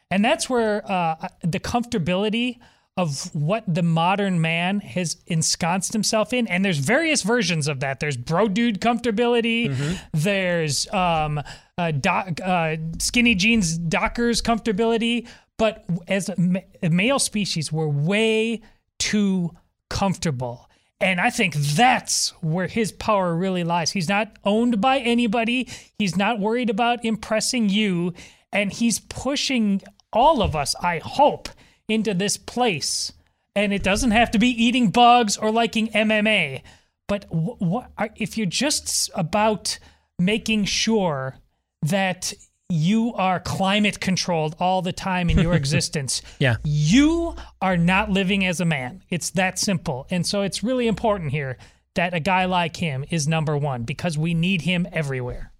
And that's where uh, the comfortability of what the modern man has ensconced himself in. And there's various versions of that. There's bro dude comfortability. There's um, uh, doc, uh, skinny jeans dockers comfortability. But as a, ma- a male species, we're way too comfortable. And I think that's where his power really lies. He's not owned by anybody. He's not worried about impressing you. And he's pushing all of us, I hope, into this place. And it doesn't have to be eating bugs or liking MMA. But wh- what if you're just about making sure that you are climate controlled all the time in your existence, Yeah. you are not living as a man. It's that simple. And so it's really important here that a guy like him is number one because we need him everywhere.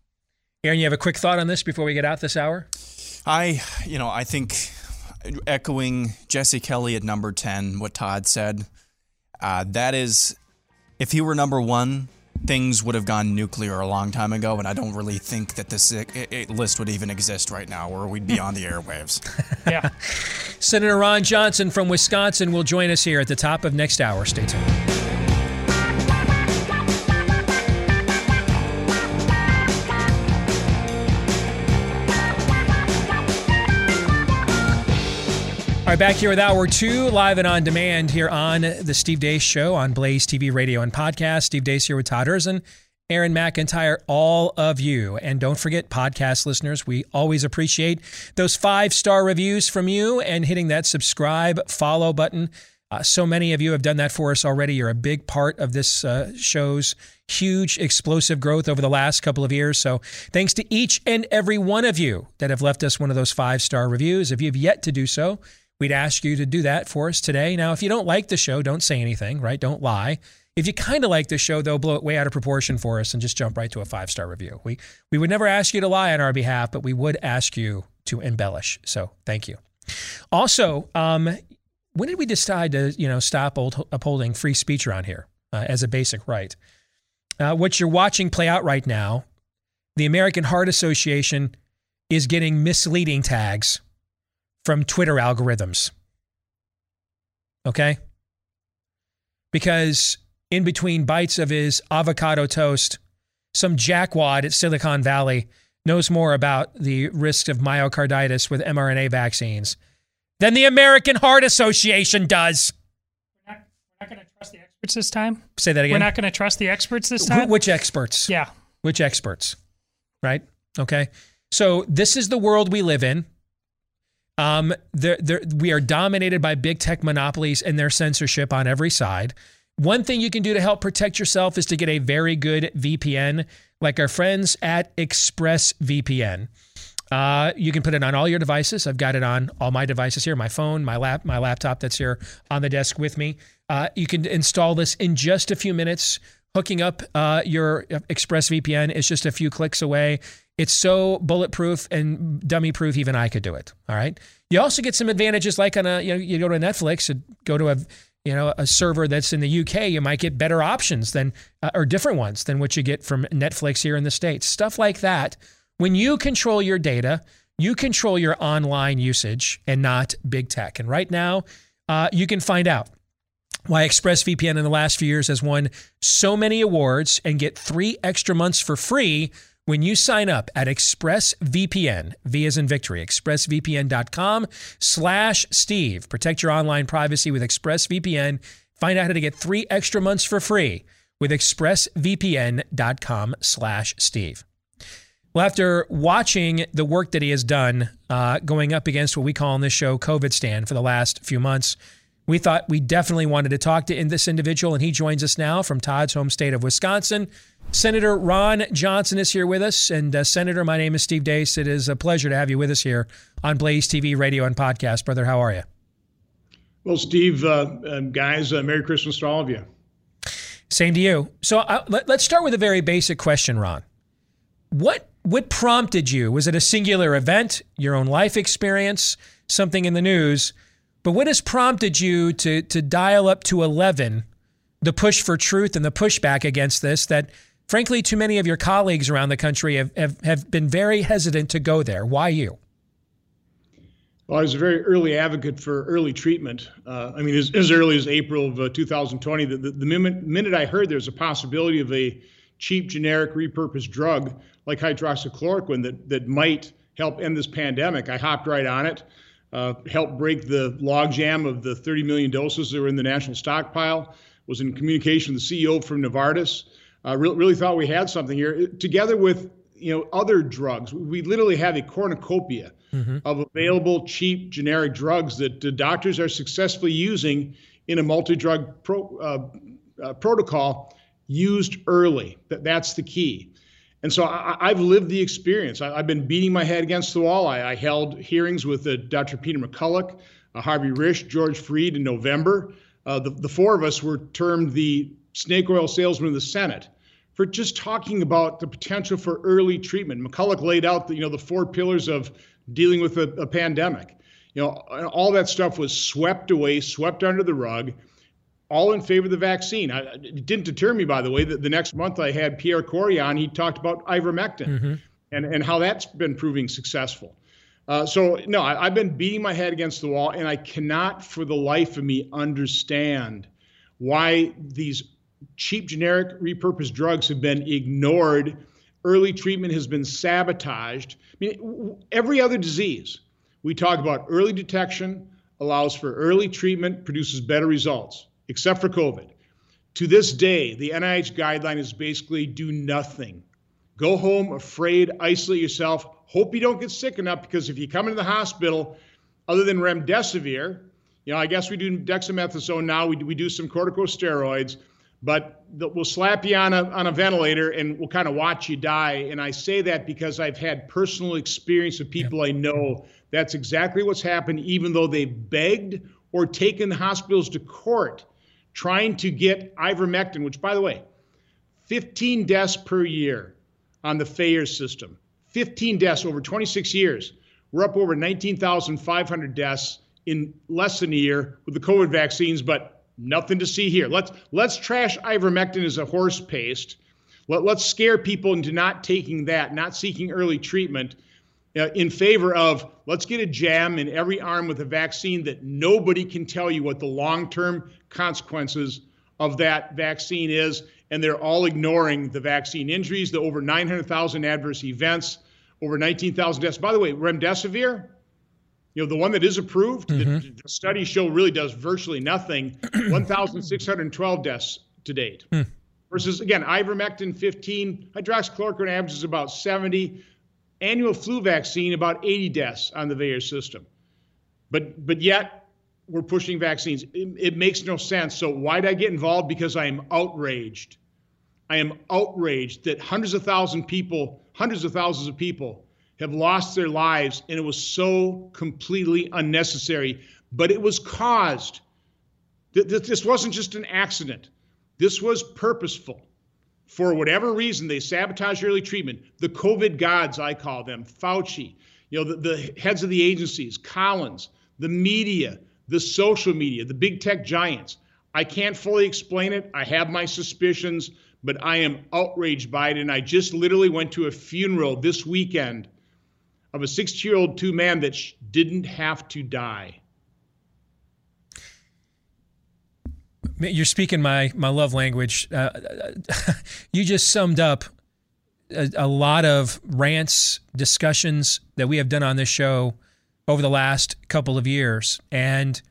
Aaron, you have a quick thought on this before we get out this hour? I, you know, I think echoing Jesse Kelly at number 10, what Todd said, uh, that is, if he were number one, things would have gone nuclear a long time ago, and I don't really think that this uh, uh, list would even exist right now, or we'd be on the airwaves. Yeah. Senator Ron Johnson from Wisconsin will join us here at the top of next hour. Stay tuned. All right, back here with hour two, live and on demand here on the Steve Deace Show on Blaze TV, radio, and podcast. Steve Deace here with Todd Erzen, Aaron McIntyre, all of you. And don't forget, podcast listeners, we always appreciate those five star reviews from you and hitting that subscribe, follow button. Uh, so many of you have done that for us already. You're a big part of this uh, show's huge, explosive growth over the last couple of years. So thanks to each and every one of you that have left us one of those five star reviews. If you've yet to do so, we'd ask you to do that for us today. Now, if you don't like the show, don't say anything, right? Don't lie. If you kind of like the show, though, blow it way out of proportion for us and just jump right to a five star review. We we would never ask you to lie on our behalf, but we would ask you to embellish. So thank you. Also, um, when did we decide to you know stop old, upholding free speech around here uh, as a basic right? Uh, what you're watching play out right now, the American Heart Association is getting misleading tags from Twitter algorithms. Okay? Because in between bites of his avocado toast, some jackwad at Silicon Valley knows more about the risk of myocarditis with mRNA vaccines than the American Heart Association does. We're not going to trust the experts this time. Say that again. We're not going to trust the experts this Wh- time. Which experts? yeah. Which experts? Right? Okay. So this is the world we live in. Um, there, there, we are dominated by big tech monopolies and their censorship on every side. One thing you can do to help protect yourself is to get a very good VPN, like our friends at ExpressVPN. Uh, you can put it on all your devices. I've got it on all my devices here, my phone, my lap, my laptop that's here on the desk with me. Uh, you can install this in just a few minutes. Hooking up uh, your ExpressVPN is just a few clicks away. It's so bulletproof and dummy proof, even I could do it. All right. You also get some advantages, like on a you know you go to Netflix, and go to a you know a server that's in the UK, you might get better options than uh, or different ones than what you get from Netflix here in the states. Stuff like that. When you control your data, you control your online usage and not big tech. And right now, uh, you can find out why ExpressVPN in the last few years has won so many awards and get three extra months for free when you sign up at ExpressVPN, V as in victory, expressvpn.com slash Steve. Protect your online privacy with ExpressVPN. Find out how to get three extra months for free with expressvpn.com slash Steve. Well, after watching the work that he has done uh, going up against what we call on this show COVID stand for the last few months, we thought we definitely wanted to talk to in this individual, and he joins us now from Todd's home state of Wisconsin. Senator Ron Johnson is here with us. And uh, Senator, my name is Steve Deace. It is a pleasure to have you with us here on Blaze TV, radio, and podcast. Brother, how are you? Well, Steve, uh, uh, guys, uh, Merry Christmas to all of you. Same to you. So uh, let, us start with a very basic question, Ron. What what prompted you? Was it a singular event, your own life experience, something in the news? But what has prompted you to to dial up to eleven the push for truth and the pushback against this that frankly too many of your colleagues around the country have, have, have been very hesitant to go there. Why you? Well, I was a very early advocate for early treatment. Uh, I mean, as, as, early as April of uh, 2020, the, the, the minute, minute I heard there's a possibility of a cheap, generic, repurposed drug like hydroxychloroquine that, that might help end this pandemic, I hopped right on it, uh, helped break the logjam of the 30 million doses that were in the national stockpile was in communication with the CEO from Novartis. Uh, really, really thought we had something here. Together with you know other drugs, we literally have a cornucopia mm-hmm. of available cheap generic drugs that the doctors are successfully using in a multi-drug pro, uh, uh, protocol used early. That, that's the key. And so I, have lived the experience. I, have been beating my head against the wall. I, I held hearings with uh, Dr. Peter McCullough, uh, Harvey Risch, George Fareed in November. Uh, the, the four of us were termed the snake oil salesman of the Senate for just talking about the potential for early treatment. McCullough laid out the, you know, the four pillars of dealing with a, a pandemic. You know, all that stuff was swept away, swept under the rug, all in favor of the vaccine. I, it didn't deter me, by the way, that the next month I had Pierre Kory on. He talked about ivermectin mm-hmm. and, and how that's been proving successful. Uh, so no, I, have been beating my head against the wall, and I cannot, for the life of me, understand why these cheap generic repurposed drugs have been ignored. Early treatment has been sabotaged. I mean, every other disease we talk about early detection allows for early treatment, produces better results, except for COVID. To this day, the NIH guideline is basically do nothing. Go home afraid, isolate yourself, Hope you don't get sick enough because if you come into the hospital, other than remdesivir, you know, I guess we do dexamethasone now. We, do, we do some corticosteroids, but we'll slap you on a, on a ventilator and we'll kind of watch you die. And I say that because I've had personal experience of people I know. That's exactly what's happened, even though they begged or taken the hospitals to court trying to get ivermectin, which, by the way, 15 deaths per year on the FAERS system. 15 deaths over 26 years. We're up over 19,500 deaths in less than a year with the COVID vaccines, but nothing to see here. Let's let's trash ivermectin as a horse paste. Let, let's scare people into not taking that, not seeking early treatment uh, in favor of let's get a jam in every arm with a vaccine that nobody can tell you what the long-term consequences of that vaccine is and they're all ignoring the vaccine injuries, the over 900,000 adverse events, over 19,000 deaths. By the way, remdesivir, you know, the one that is approved, mm-hmm. the, the, studies show really does virtually nothing. 1,612 deaths to date. Mm. Versus, again, ivermectin 15, hydroxychloroquine averages about 70, annual flu vaccine about 80 deaths on the VAERS system. But, but yet, we're pushing vaccines. It, it, makes no sense. So why did I get involved? Because I am outraged. I am outraged that hundreds of thousands of people, hundreds of thousands of people have lost their lives, and it was so completely unnecessary. But it was caused. This wasn't just an accident. This was purposeful. For whatever reason, they sabotage early treatment. The COVID gods, I call them, Fauci, you know, the, the heads of the agencies, Collins, the media, the social media, the big tech giants. I can't fully explain it. I have my suspicions, but I am outraged by it. And I just literally went to a funeral this weekend of a 60 year old two man that sh- didn't have to die. You're speaking my, my love language. Uh, you just summed up a, a lot of rants, discussions that we have done on this show over the last couple of years. And,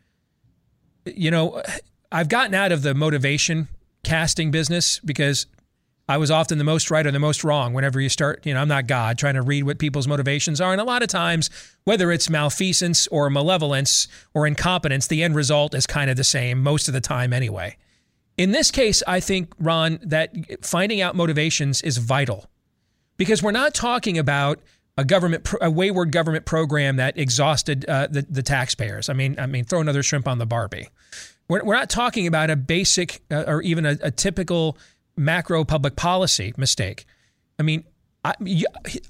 you know, I've gotten out of the motivation casting business because I was often the most right or the most wrong whenever you start, you know, I'm not God, trying to read what people's motivations are. And a lot of times, whether it's malfeasance or malevolence or incompetence, the end result is kind of the same most of the time anyway. In this case, I think, Ron, that finding out motivations is vital because we're not talking about a government, a wayward government program that exhausted uh, the, the taxpayers. I mean, I mean, throw another shrimp on the Barbie. We're, we're not talking about a basic uh, or even a, a typical macro public policy mistake. I mean, I,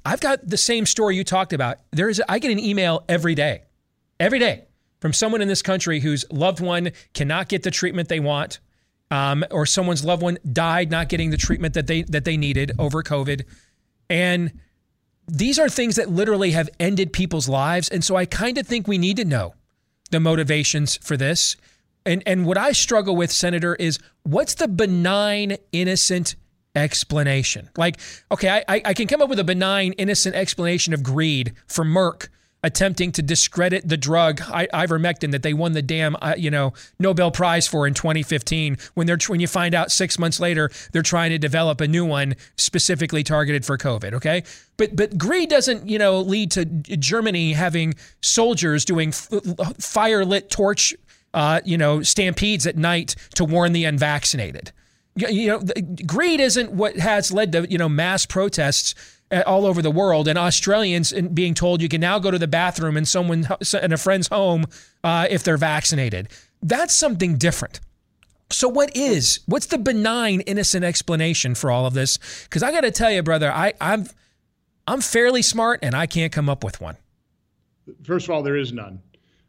have got the same story you talked about. There is, I get an email every day, every day from someone in this country whose loved one cannot get the treatment they want, um, or someone's loved one died not getting the treatment that they that they needed over COVID, and these are things that literally have ended people's lives. And so I kind of think we need to know the motivations for this. And and what I struggle with, Senator, is what's the benign, innocent explanation? Like, okay, I, I can come up with a benign, innocent explanation of greed for Merck attempting to discredit the drug ivermectin that they won the damn uh, you know Nobel Prize for in 2015 when they're when you find out 6 months later they're trying to develop a new one specifically targeted for covid okay but but greed doesn't you know lead to Germany having soldiers doing f- fire lit torch uh, you know, stampedes at night to warn the unvaccinated. You know, greed isn't what has led to, you know, mass protests uh, all over the world and Australians being told you can now go to the bathroom in someone in a friend's home uh, if they're vaccinated. That's something different. So what is what's the benign innocent explanation for all of this? Because I got to tell you, brother, I, I'm I'm fairly smart and I can't come up with one. First of all, there is none.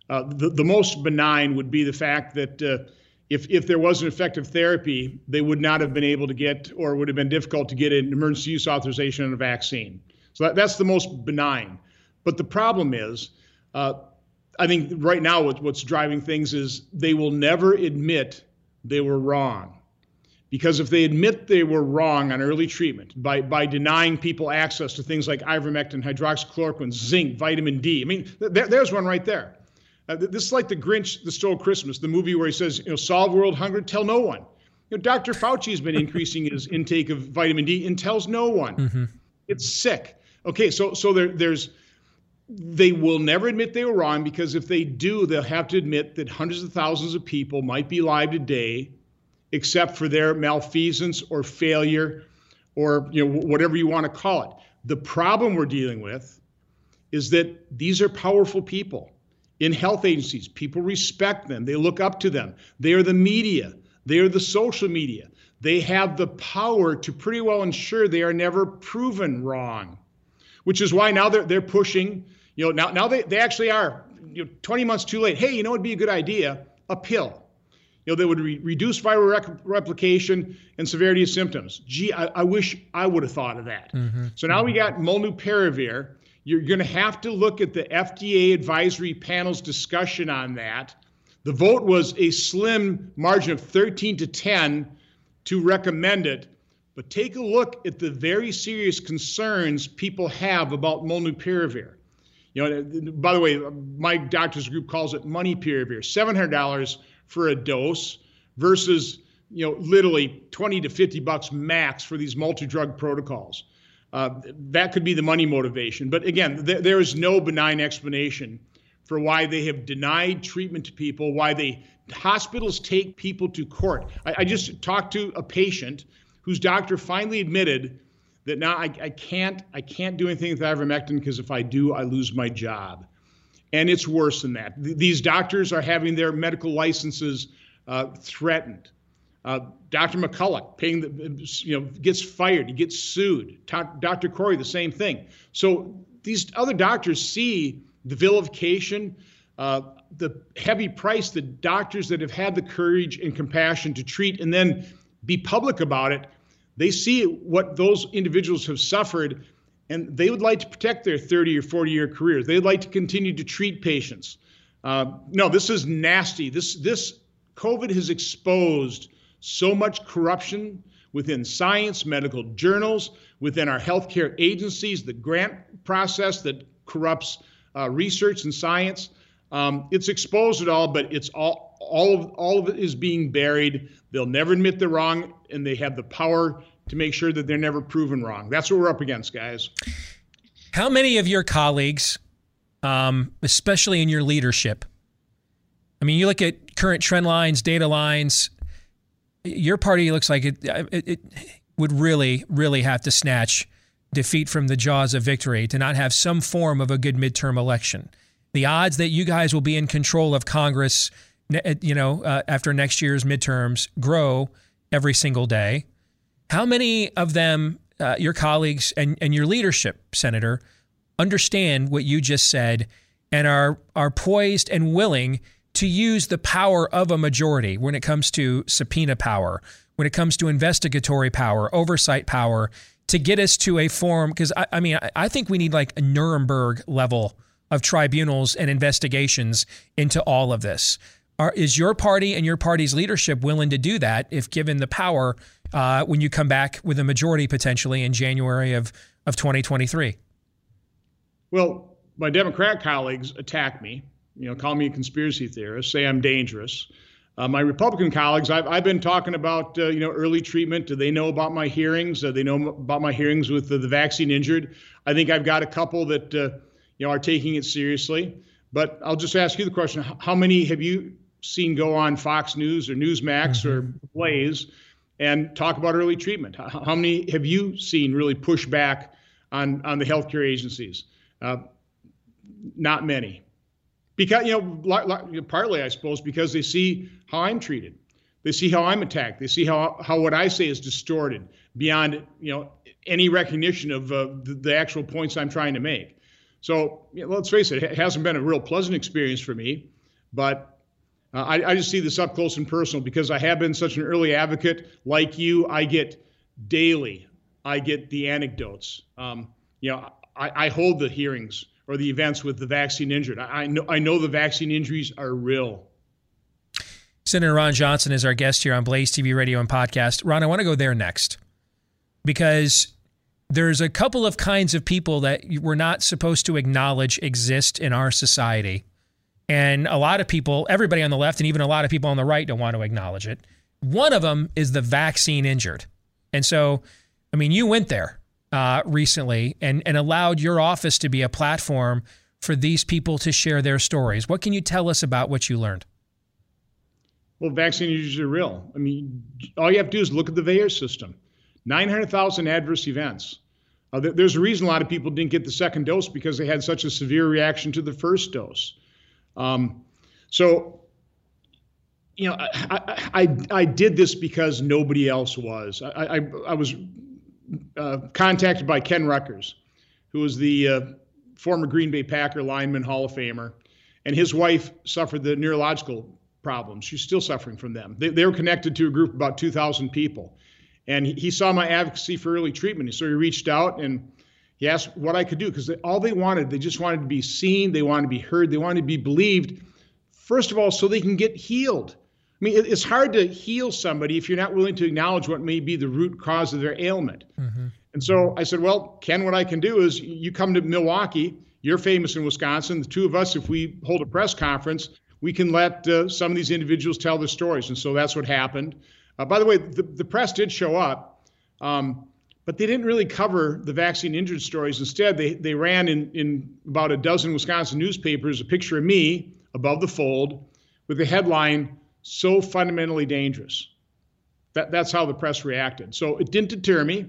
Uh, the, the most benign would be the fact that uh, if, if there was an effective therapy, they would not have been able to get, or would have been difficult to get an emergency use authorization on a vaccine. So that, that's the most benign. But the problem is, uh, I think right now what, what's driving things is they will never admit they were wrong. Because if they admit they were wrong on early treatment by, by denying people access to things like ivermectin, hydroxychloroquine, zinc, vitamin D, I mean, th- there's one right there. Uh, this is like the Grinch that Stole Christmas, the movie where he says, you know, solve world hunger, tell no one. You know, Dr. Fauci has been increasing his intake of vitamin D and tells no one. Mm-hmm. It's sick. Okay, so so there, there's they will never admit they were wrong because if they do, they'll have to admit that hundreds of thousands of people might be alive today, except for their malfeasance or failure, or you know whatever you want to call it. The problem we're dealing with is that these are powerful people in health agencies. People respect them, they look up to them. They are the media, they are the social media. They have the power to pretty well ensure they are never proven wrong, which is why now they're, they're pushing, you know, now, now they, they actually are, you know, 20 months too late. Hey, you know, it'd be a good idea a pill. You know, they would re- reduce viral rec- replication and severity of symptoms. Gee, I, I wish I would have thought of that. Mm-hmm. So now we got molnupiravir, you're going to have to look at the FDA advisory panel's discussion on that. The vote was a slim margin of 13 to 10 to recommend it. But take a look at the very serious concerns people have about molnupiravir. You know, by the way, my doctor's group calls it money piravir, $700 for a dose versus, you know, literally 20 to 50 bucks max for these multi-drug protocols. Uh, that could be the money motivation. But again, th- there is no benign explanation for why they have denied treatment to people, why they hospitals take people to court. I, I just talked to a patient whose doctor finally admitted that now I, I can't I can't do anything with ivermectin because if I do, I lose my job. And it's worse than that. Th- these doctors are having their medical licenses uh, threatened. Uh, Dr. McCullough paying the, you know, gets fired, he gets sued. Dr. Kory, the same thing. So these other doctors see the vilification, uh, the heavy price that doctors that have had the courage and compassion to treat and then be public about it, they see what those individuals have suffered and they would like to protect their 30 or 40 year careers. They'd like to continue to treat patients. Uh, no, this is nasty. This, this COVID has exposed so much corruption within science, medical journals, within our healthcare agencies, the grant process that corrupts uh, research and science. Um, it's exposed it all, but it's all all of all of it is being buried. They'll never admit they're wrong, and they have the power to make sure that they're never proven wrong. That's what we're up against, guys. How many of your colleagues, um, especially in your leadership, I mean, you look at current trend lines, data lines. Your party looks like it, it, it would really, really have to snatch defeat from the jaws of victory to not have some form of a good midterm election. The odds that you guys will be in control of Congress, you know, uh, after next year's midterms grow every single day. How many of them, uh, your colleagues and, and your leadership, Senator, understand what you just said and are are poised and willing to use the power of a majority when it comes to subpoena power, when it comes to investigatory power, oversight power, to get us to a form. Because I, I, mean, I, I think we need like a Nuremberg level of tribunals and investigations into all of this. Are, is your party and your party's leadership willing to do that if given the power uh, when you come back with a majority potentially in January of, of 2023? Well, my Democrat colleagues attack me, you know, call me a conspiracy theorist, say I'm dangerous. Uh, my Republican colleagues, I've, I've been talking about, uh, you know, early treatment. Do they know about my hearings? Do they know about my hearings with the, the vaccine injured? I think I've got a couple that, uh, you know, are taking it seriously. But I'll just ask you the question: How many have you seen go on Fox News or Newsmax mm-hmm. or Blaze and talk about early treatment? How many have you seen really push back on on the healthcare agencies? Uh, not many because you know partly i suppose because they see how i'm treated. They see how i'm attacked. They see how how what i say is distorted beyond you know any recognition of uh, the, the, actual points i'm trying to make. So you know, let's face it it hasn't been a real pleasant experience for me but uh, I, I just see this up close and personal because i have been such an early advocate. Like you i get daily i get the anecdotes. Um, you know I, I hold the hearings or the events with the vaccine injured. I, know I know the vaccine injuries are real. Senator Ron Johnson is our guest here on Blaze TV radio and podcast. Ron, I want to go there next because there's a couple of kinds of people that we're not supposed to acknowledge exist in our society. And a lot of people, everybody on the left and even a lot of people on the right don't want to acknowledge it. One of them is the vaccine injured. And so, I mean, you went there uh, recently and, and allowed your office to be a platform for these people to share their stories. What can you tell us about what you learned? Well, vaccine injuries are real. I mean, all you have to do is look at the VAERS system 900,000 adverse events. Uh, there's a reason a lot of people didn't get the second dose because they had such a severe reaction to the first dose. Um, so, you know, I, I, I, did this because nobody else was. I, I, I was uh, contacted by Ken Ruettgers, who was the uh, former Green Bay Packer lineman, Hall of Famer, and his wife suffered the neurological problems. She's still suffering from them. They, they were connected to a group of about 2,000 people. And he, he saw my advocacy for early treatment. So he reached out and he asked what I could do because all they wanted, they just wanted to be seen, they wanted to be heard, they wanted to be believed. First of all, so they can get healed. I mean, it's hard to heal somebody if you're not willing to acknowledge what may be the root cause of their ailment. Mm-hmm. And so I said, well, Ken, what I can do is you come to Milwaukee. You're famous in Wisconsin. The two of us, if we hold a press conference, we can let uh, some of these individuals tell their stories. And so that's what happened. Uh, by the way, the, the press did show up, um, but they didn't really cover the vaccine injured stories. Instead, they, they ran in, in about a dozen Wisconsin newspapers a picture of me above the fold with the headline, so fundamentally dangerous. That, that's how the press reacted. So it didn't deter me.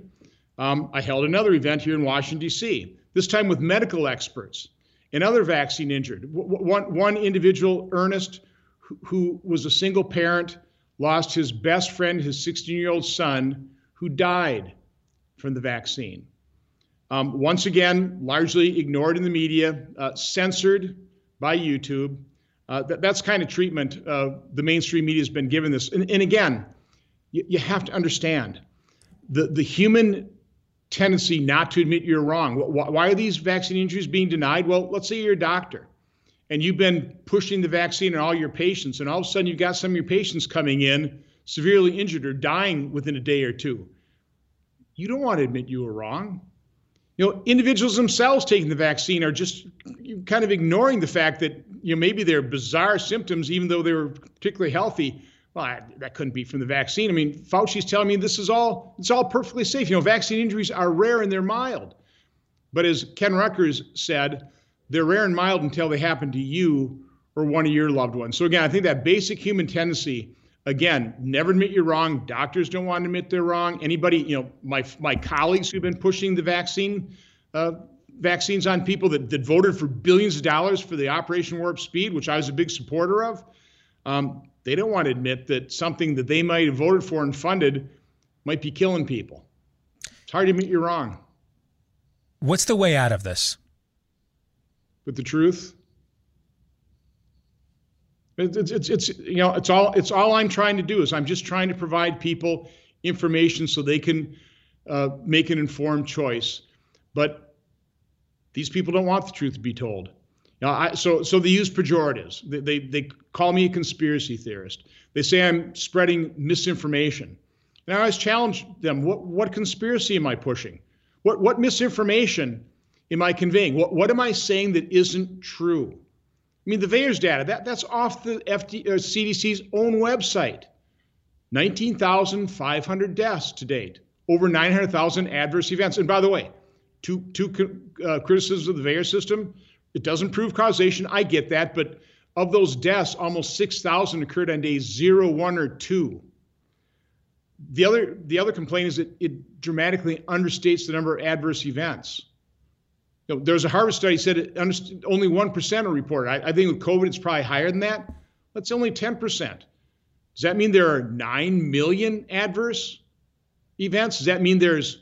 Um, I held another event here in Washington, D.C., this time with medical experts and other vaccine injured. One, one individual, Ernest, who, who was a single parent, lost his best friend, his 16 year old son, who died from the vaccine. Um, once again, largely ignored in the media, uh, censored by YouTube. Uh, that, that's kind of treatment uh, the mainstream media has been given this. And, and again, you, you, have to understand the, the human tendency not to admit you're wrong. Why, why are these vaccine injuries being denied? Well, let's say you're a doctor and you've been pushing the vaccine on all your patients, and all of a sudden you've got some of your patients coming in severely injured or dying within a day or two. you don't want to admit you were wrong. You know, individuals themselves taking the vaccine are just kind of ignoring the fact that you know maybe they're bizarre symptoms, even though they were particularly healthy. Well, I, that couldn't be from the vaccine. I mean, Fauci's telling me this is all it's all perfectly safe. You know, vaccine injuries are rare and they're mild. But as Ken Ruettgers said, they're rare and mild until they happen to you or one of your loved ones. So again, I think that basic human tendency, again, never admit you're wrong. Doctors don't want to admit they're wrong. Anybody, you know, my my colleagues who've been pushing the vaccine uh, vaccines on people that, that voted for billions of dollars for the Operation Warp Speed, which I was a big supporter of. Um, they don't want to admit that something that they might have voted for and funded might be killing people. It's hard to admit you're wrong. What's the way out of this? With the truth. It's, it's, it's, you know, it's all, it's all I'm trying to do is I'm just trying to provide people information so they can uh, make an informed choice. But these people don't want the truth to be told. Now, I, so, so they use pejoratives. They, they, they call me a conspiracy theorist. They say I'm spreading misinformation. And I always challenge them what, what conspiracy am I pushing? What, what misinformation am I conveying? What, what am I saying that isn't true? I mean, the VAERS data, that, that's off the FD, uh, CDC's own website. 19,500 deaths to date, over 900,000 adverse events. And by the way, two, two uh, criticisms of the VAERS system it doesn't prove causation. I get that. But of those deaths, almost 6,000 occurred on days zero, one, or two. The other, the other complaint is that it dramatically understates the number of adverse events. You know, there's a Harvard study said it underst- only 1% are reported. I, I think with COVID, it's probably higher than that. That's only 10%. Does that mean there are 9 million adverse events? Does that mean there's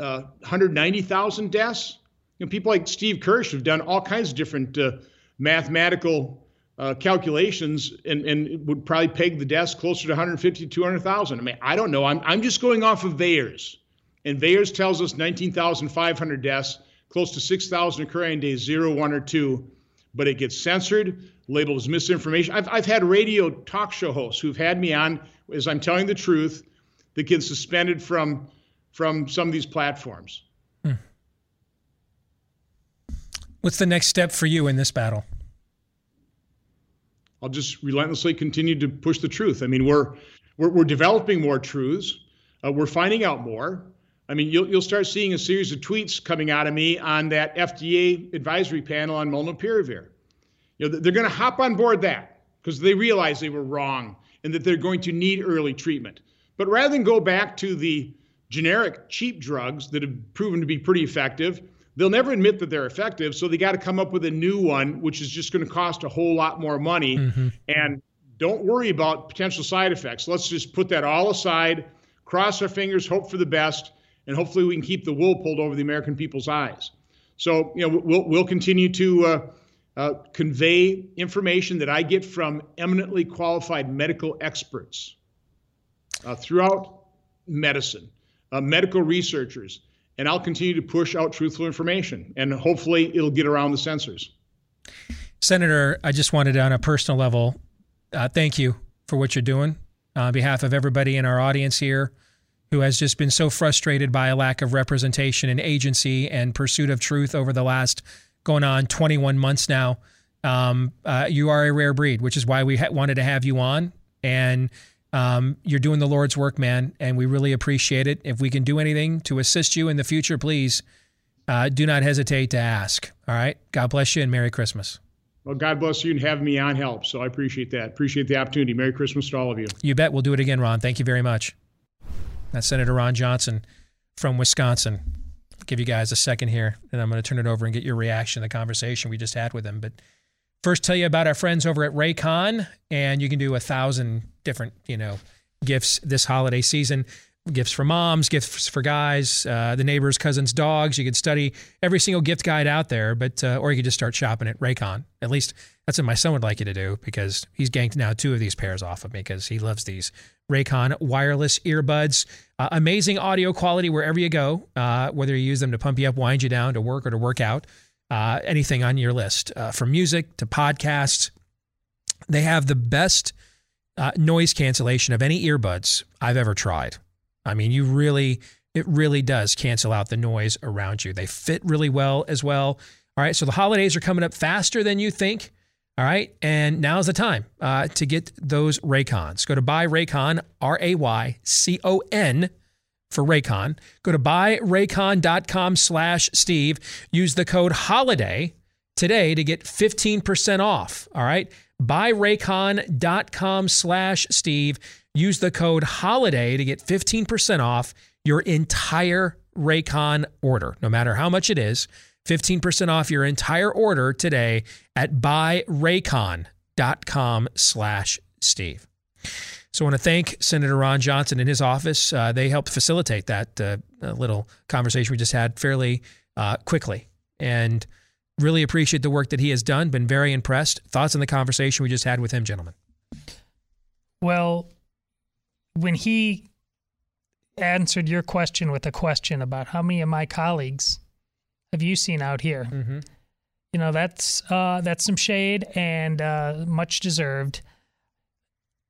uh, 190,000 deaths? You know, people like Steve Kirsch have done all kinds of different uh, mathematical uh, calculations and, and would probably peg the deaths closer to 150 to 200,000. I mean, I don't know. I'm, I'm just going off of VAERS. And VAERS tells us 19,500 deaths, close to 6,000 occurring on days zero, one, or two. But it gets censored, labeled as misinformation. I've, I've had radio talk show hosts who've had me on as I'm telling the truth that get suspended from, from some of these platforms. Hmm. What's the next step for you in this battle? I'll just relentlessly continue to push the truth. I mean, we're we're, we're developing more truths. Uh, we're finding out more. I mean, you'll you'll start seeing a series of tweets coming out of me on that FDA advisory panel on molnupiravir. You know, they're going to hop on board that because they realize they were wrong and that they're going to need early treatment. But rather than go back to the generic cheap drugs that have proven to be pretty effective they'll never admit that they're effective. So they got to come up with a new one, which is just going to cost a whole lot more money. Mm-hmm. And don't worry about potential side effects. Let's just put that all aside, cross our fingers, hope for the best, and hopefully we can keep the wool pulled over the American people's eyes. So, you know, we'll, we'll continue to uh, uh, convey information that I get from eminently qualified medical experts uh, throughout medicine, uh, medical researchers, and I'll continue to push out truthful information, and hopefully it'll get around the censors. Senator, I just wanted on a personal level, uh, thank you for what you're doing on behalf of everybody in our audience here who has just been so frustrated by a lack of representation and agency and pursuit of truth over the last going on 21 months now. Um, uh, you are a rare breed, which is why we ha- wanted to have you on. And um, you're doing the Lord's work, man, and we really appreciate it. If we can do anything to assist you in the future, please uh, do not hesitate to ask. All right. God bless you and Merry Christmas. Well, God bless you and have me on help. So I appreciate that. Appreciate the opportunity. Merry Christmas to all of you. You bet. We'll do it again, Ron. Thank you very much. That's Senator Ron Johnson from Wisconsin. I'll give you guys a second here, and I'm going to turn it over and get your reaction to the conversation we just had with him. But First, tell you about our friends over at Raycon, and you can do a thousand different, you know, gifts this holiday season. Gifts for moms, gifts for guys, uh, the neighbors, cousins, dogs. You could study every single gift guide out there, but uh, or you could just start shopping at Raycon. At least that's what my son would like you to do because he's ganked now two of these pairs off of me because he loves these Raycon wireless earbuds. Uh, amazing audio quality wherever you go, uh, whether you use them to pump you up, wind you down, to work or to work out uh, anything on your list, uh, from music to podcasts. They have the best uh, noise cancellation of any earbuds I've ever tried. I mean, you really it really does cancel out the noise around you. They fit really well as well. All right, so the holidays are coming up faster than you think. All right, and now's the time uh, to get those Raycons. Go to buy Raycon, R A Y C O N for Raycon. Go to buyraycon.com slash Steve. Use the code HOLIDAY today to get 15% off. All right, buyraycon.com slash Steve. Use the code HOLIDAY to get 15% off your entire Raycon order, no matter how much it is. 15% off your entire order today at buyraycon.com slash Steve. So I want to thank Senator Ron Johnson and his office. Uh, they helped facilitate that uh, little conversation we just had fairly uh, quickly. And really appreciate the work that he has done. Been very impressed. Thoughts on the conversation we just had with him, gentlemen? Well, when he answered your question with a question about how many of my colleagues have you seen out here? Mm-hmm. You know, that's uh, that's some shade and uh, much deserved.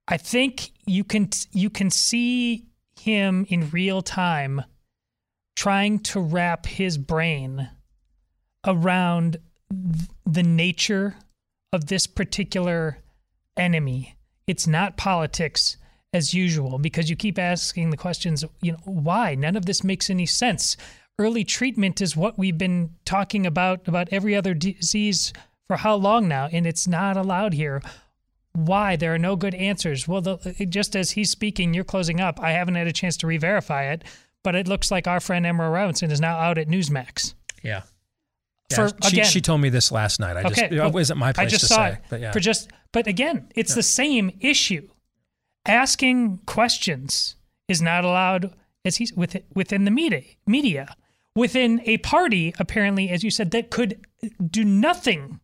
I think you can you can see him in real time trying to wrap his brain around the nature of this particular enemy. It's not politics as usual because you keep asking the questions, you know, why? None of this makes any sense. Early treatment is what we've been talking about about every other disease for how long now and it's not allowed here. Why? There are no good answers. Well, the, just as he's speaking, you're closing up. I haven't had a chance to re-verify it, but it looks like our friend Emerald Robinson is now out at Newsmax. Yeah. For, yeah, she, again, she told me this last night. I just Okay, it wasn't my place I just to saw say, it. but yeah. For just, but again, it's the same issue. Asking questions is not allowed as he's with within the media. Media within a party, apparently, as you said, that could do nothing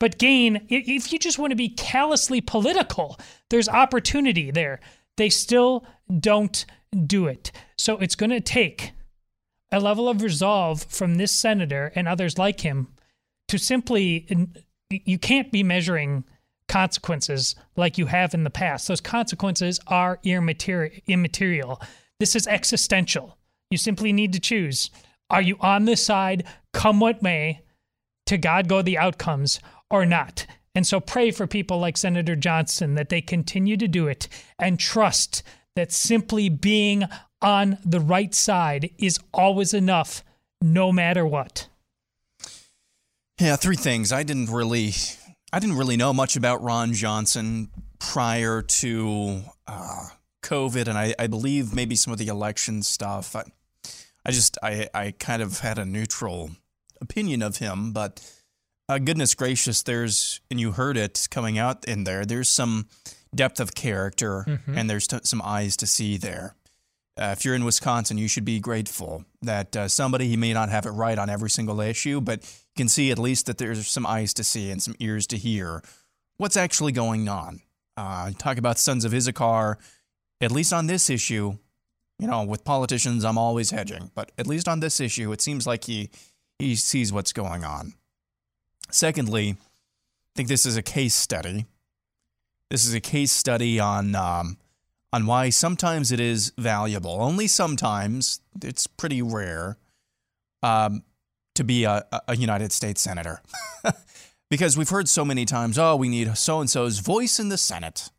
but gain. If you just want to be callously political, there's opportunity there. They still don't do it. So it's going to take a level of resolve from this senator and others like him to simply you can't be measuring consequences like you have in the past those consequences are immaterial this is existential you simply need to choose are you on this side come what may to god go the outcomes or not and so pray for people like senator johnson that they continue to do it and trust that simply being on the right side is always enough no matter what Yeah, three things. I didn't really, I didn't really know much about Ron Johnson prior to uh, COVID, and I, I believe maybe some of the election stuff. I, I just, I, I kind of had a neutral opinion of him, but uh, goodness gracious, there's, and you heard it coming out in there. There's some depth of character, Mhm. and there's t- some eyes to see there. Uh, if you're in Wisconsin, you should be grateful that uh, somebody, he may not have it right on every single issue, but you can see at least that there's some eyes to see and some ears to hear what's actually going on. Uh, talk about Sons of Issachar, at least on this issue, you know, with politicians, I'm always hedging, but at least on this issue, it seems like he, he sees what's going on. Secondly, I think this is a case study. This is a case study on um, on why sometimes it is valuable. Only sometimes it's pretty rare um, to be a, a United States senator, because we've heard so many times, "Oh, we need so and so's voice in the Senate."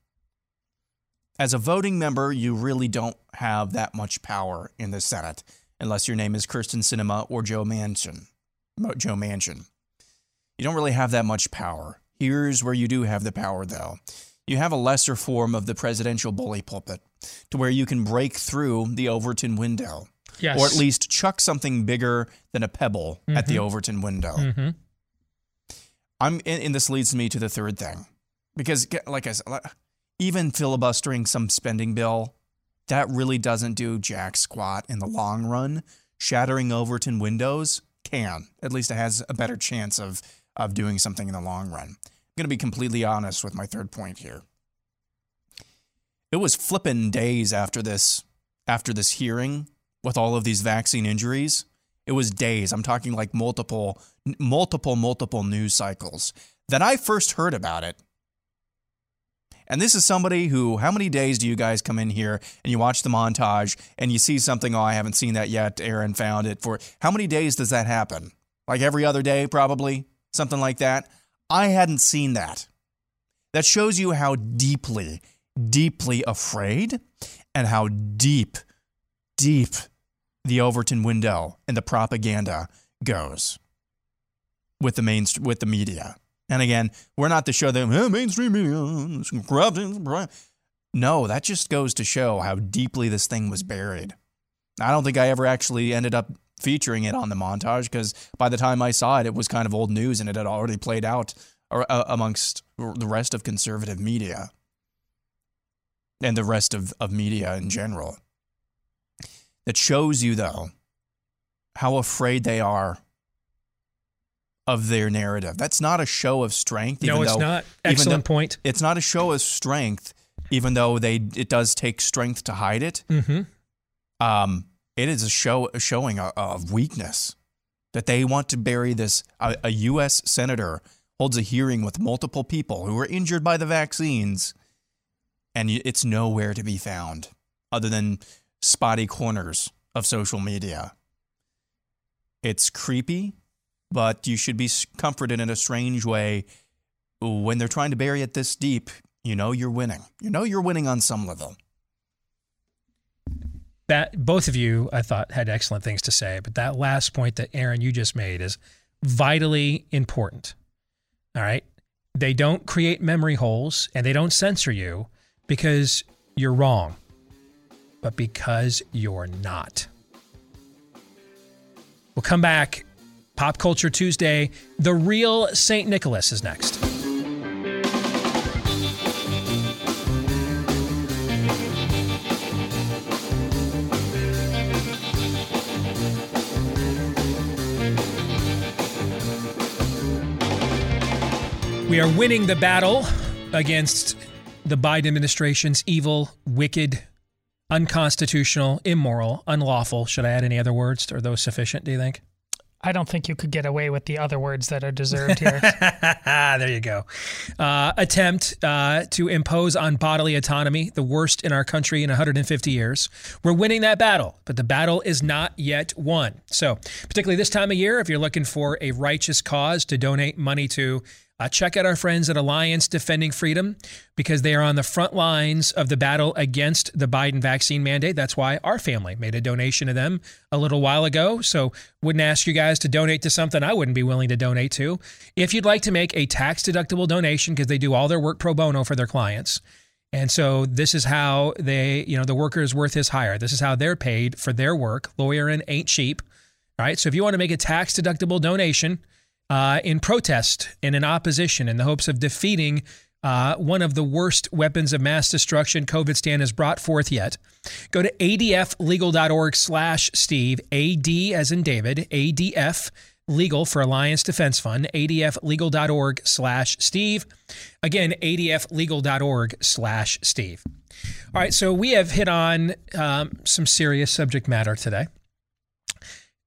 As a voting member, you really don't have that much power in the Senate, unless your name is Kyrsten Sinema or Joe Manchin. Joe Manchin. You don't really have that much power. Here's where you do have the power, though. You have a lesser form of the presidential bully pulpit, to where you can break through the Overton window, Yes. or at least chuck something bigger than a pebble at the Mhm. Overton window. hmm I'm, and this leads me to the third thing, because like I said, even filibustering some spending bill, that really doesn't do jack squat in the long run. Shattering Overton windows can, at least it has a better chance of of doing something in the long run. I'm going to be completely honest with my third point here. It was flippin' days after this after this hearing with all of these vaccine injuries. It was days. I'm talking like multiple multiple multiple news cycles that I first heard about it. And this is somebody who, how many days do you guys come in here and you watch the montage and you see something, oh, I haven't seen that yet. Aaron found it for, how many days does that happen? Like every other day, probably? Something like that? I hadn't seen that. That shows you how deeply, deeply afraid and how deep, deep the Overton window and the propaganda goes with the main with the media. And again, we're not to show them hey, mainstream media corruption. No, that just goes to show how deeply this thing was buried. I don't think I ever actually ended up featuring it on the montage because by the time I saw it, it was kind of old news and it had already played out uh, amongst the rest of conservative media and the rest of, of media in general. That shows you, though, how afraid they are of their narrative. That's not a show of strength. No, it's though, not. Excellent though, point. It's not a show of strength, even though they it does take strength to hide it. Mm-hmm. Um, it is a show a showing of weakness that they want to bury this. A, a U.S. senator holds a hearing with multiple people who were injured by the vaccines, and it's nowhere to be found other than spotty corners of social media. It's creepy but you should be comforted in a strange way when they're trying to bury it this deep. You know you're winning. You know you're winning on some level. That both of you, I thought, had excellent things to say, but that last point that Aaron you just made is vitally important. All right, they don't create memory holes and they don't censor you because you're wrong, but because you're not. We'll come back Pop Culture Tuesday, The Real St. Nicholas is next. We are winning the battle against the Biden administration's evil, wicked, unconstitutional, immoral, unlawful. Should I add any other words? Are those sufficient, do you think? I don't think you could get away with the other words that are deserved here. there you go. Uh, attempt uh, to impose on bodily autonomy, the worst in our country in 150 years. We're winning that battle, but the battle is not yet won. So, particularly this time of year, if you're looking for a righteous cause to donate money to, uh, check out our friends at Alliance Defending Freedom because they are on the front lines of the battle against the Biden vaccine mandate. That's why our family made a donation to them a little while ago. So, wouldn't ask you guys to donate to something I wouldn't be willing to donate to. If you'd like to make a tax deductible donation because they do all their work pro bono for their clients. And so this is how they, you know, the worker is worth his hire. This is how they're paid for their work. Lawyering ain't cheap. Right. So if you want to make a tax deductible donation, uh, in protest and in opposition in the hopes of defeating uh, one of the worst weapons of mass destruction COVIDstan has brought forth yet. Go to adflegal.org slash Steve, AD as in David, ADF legal for Alliance Defense Fund, adflegal.org slash Steve. Again, adflegal.org slash Steve. All right, so we have hit on um, some serious subject matter today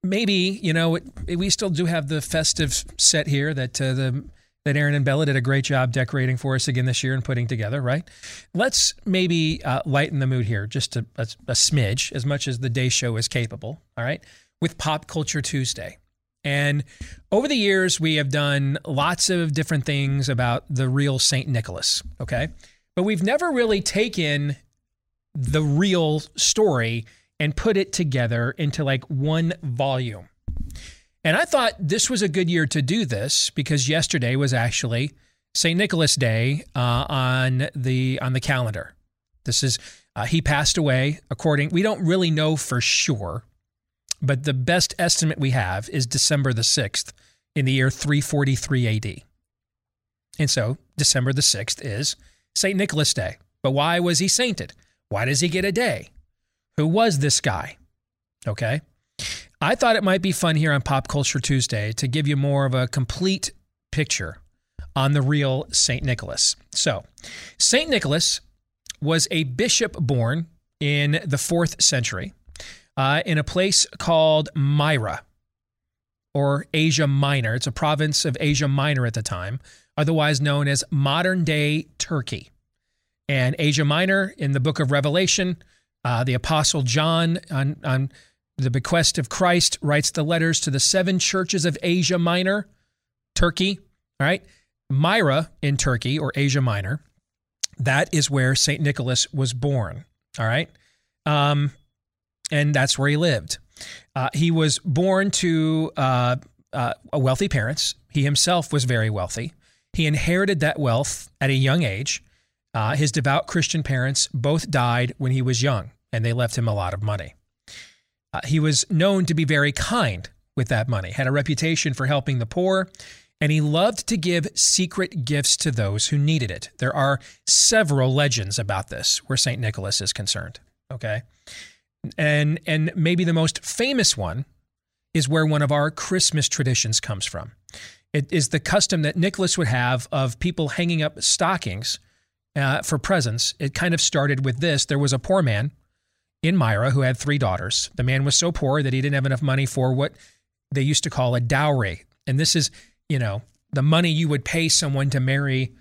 maybe you know we still do have the festive set here that uh, the that Aaron and Bella did a great job decorating for us again this year and putting together, right? Let's maybe uh, lighten the mood here just a, a, a smidge, as much as the day show is capable, all right, with Pop Culture Tuesday. And over the years, we have done lots of different things about the real St. Nicholas, okay? But we've never really taken the real story and put it together into like one volume. And I thought this was a good year to do this because yesterday was actually St. Nicholas Day uh, on the on the calendar. This is uh, he passed away according we don't really know for sure, but the best estimate we have is December the 6th in the year 343 AD. And so December the 6th is St. Nicholas Day. But why was he sainted? Why does he get a day? Who was this guy? Okay. I thought it might be fun here on Pop Culture Tuesday to give you more of a complete picture on the real St. Nicholas. So, St. Nicholas was a bishop born in the fourth century uh, in a place called Myra or Asia Minor. It's a province of Asia Minor at the time, otherwise known as modern day Turkey. And Asia Minor in the book of Revelation, uh, the Apostle John on, on the bequest of Christ writes the letters to the seven churches of Asia Minor, Turkey. All right. Myra in Turkey or Asia Minor, that is where St. Nicholas was born. All right. Um, and that's where he lived. Uh, he was born to uh, uh, wealthy parents. He himself was very wealthy. He inherited that wealth at a young age. Uh, his devout Christian parents both died when he was young, and they left him a lot of money. Uh, he was known to be very kind with that money, had a reputation for helping the poor, and he loved to give secret gifts to those who needed it. There are several legends about this where St. Nicholas is concerned. Okay. And and maybe the most famous one is where one of our Christmas traditions comes from. It is the custom that Nicholas would have of people hanging up stockings uh, for presents. It kind of started with this. There was a poor man in Myra who had three daughters. The man was so poor that he didn't have enough money for what they used to call a dowry. And this is, you know, the money you would pay someone to marry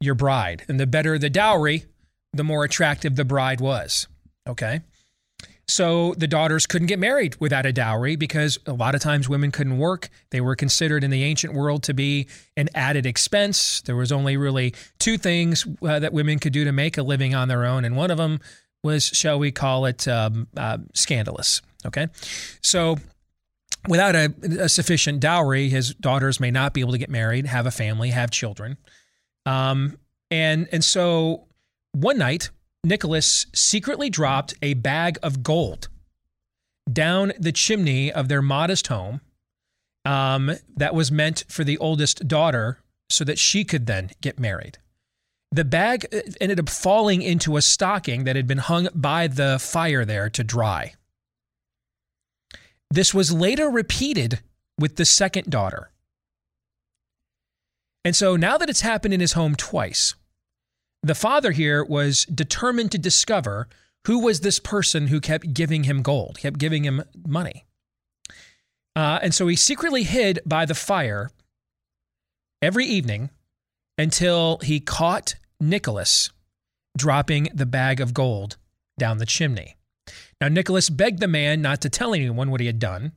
your bride. And the better the dowry, the more attractive the bride was. Okay. So the daughters couldn't get married without a dowry because a lot of times women couldn't work. They were considered in the ancient world to be an added expense. There was only really two things uh, that women could do to make a living on their own, and one of them was, shall we call it, um, uh, scandalous. Okay, so without a, a, sufficient dowry, his daughters may not be able to get married, have a family, have children, um, and and so one night Nicholas secretly dropped a bag of gold down the chimney of their modest home um, that was meant for the oldest daughter so that she could then get married. The bag uh, ended up falling into a stocking that had been hung by the fire there to dry. This was later repeated with the second daughter. And so now that it's happened in his home twice, the father here was determined to discover who was this person who kept giving him gold, kept giving him money. Uh, and so he secretly hid by the fire every evening until he caught Nicholas dropping the bag of gold down the chimney. Now, Nicholas begged the man not to tell anyone what he had done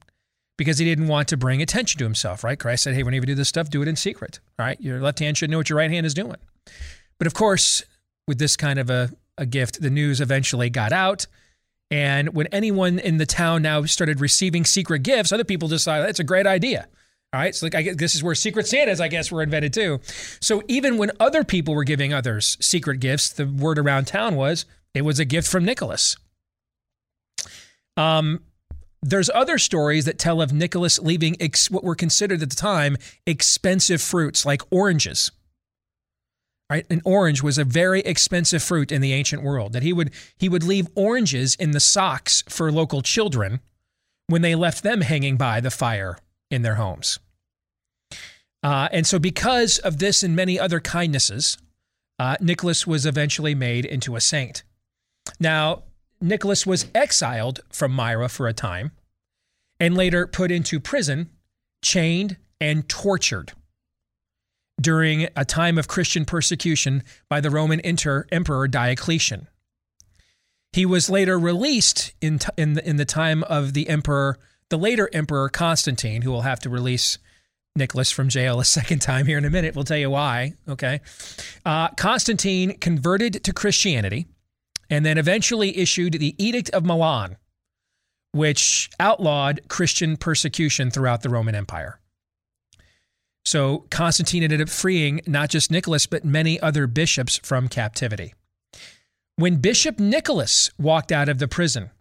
because he didn't want to bring attention to himself, right? Christ said, hey, whenever you do this stuff, do it in secret, right? Your left hand should know what your right hand is doing. But of course, with this kind of a, a gift, the news eventually got out. And when anyone in the town now started receiving secret gifts, other people decided that's a great idea. All right. So like I guess this is where Secret Santas, I guess, were invented too. So even when other people were giving others secret gifts, the word around town was it was a gift from Nicholas. Um, there's other stories that tell of Nicholas leaving ex- what were considered at the time expensive fruits like oranges right? An orange was a very expensive fruit in the ancient world that he would he would leave oranges in the socks for local children when they left them hanging by the fire in their homes. Uh, and so because of this and many other kindnesses uh, nicholas was eventually made into a saint. Now nicholas was exiled from myra for a time and later put into prison chained and tortured during a time of Christian persecution by the Roman inter- Emperor Diocletian. He was later released in, t- in, the, in the time of the emperor, the later emperor Constantine, who will have to release Nicholas from jail a second time here in a minute. We'll tell you why. Okay. Uh, Constantine converted to Christianity and then eventually issued the Edict of Milan, which outlawed Christian persecution throughout the Roman Empire. So Constantine ended up freeing not just Nicholas, but many other bishops from captivity. When Bishop Nicholas walked out of the prison,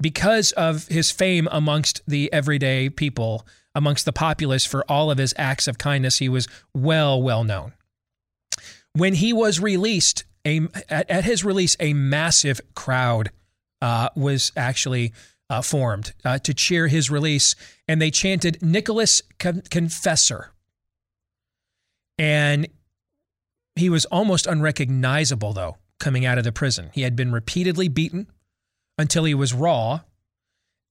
because of his fame amongst the everyday people, amongst the populace for all of his acts of kindness, he was well, well known. When he was released, a, at, his release, a massive crowd uh, was actually uh, formed uh, to cheer his release, and they chanted Nicholas Con- Confessor. And he was almost unrecognizable, though, coming out of the prison. He had been repeatedly beaten until he was raw.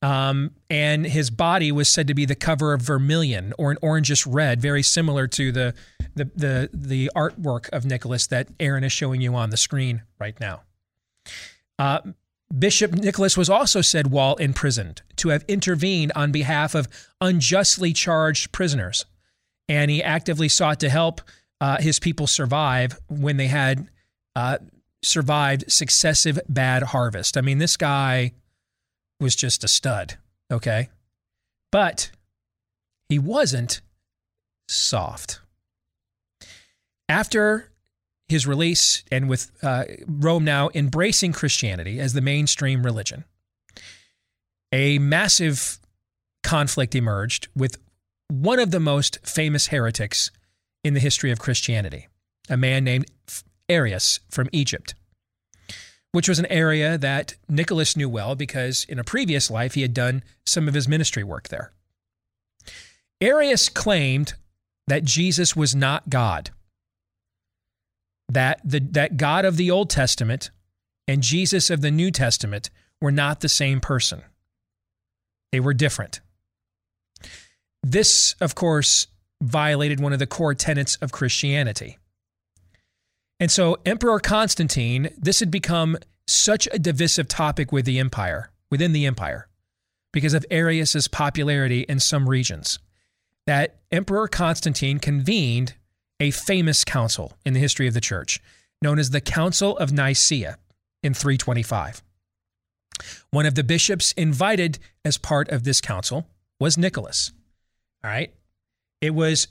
Um, and his body was said to be the cover of vermilion or an orangish red, very similar to the, the the the artwork of Nicholas that Aaron is showing you on the screen right now. Uh, Bishop Nicholas was also said while imprisoned to have intervened on behalf of unjustly charged prisoners, and he actively sought to help uh, his people survive when they had uh, survived successive bad harvest. I mean, this guy was just a stud, okay? But he wasn't soft. After his release and with uh, Rome now embracing Christianity as the mainstream religion, a massive conflict emerged with one of the most famous heretics in the history of Christianity, a man named Arius from Egypt which was an area that Nicholas knew well because in a previous life he had done some of his ministry work there. Arius claimed that Jesus was not God, that, the, that God of the Old Testament and Jesus of the New Testament were not the same person. They were different. This, of course, violated one of the core tenets of Christianity. And so, Emperor Constantine, this had become such a divisive topic with the empire, within the empire, because of Arius's popularity in some regions, that Emperor Constantine convened a famous council in the history of the church, known as the Council of Nicaea in 325. One of the bishops invited as part of this council was Nicholas. All right. It was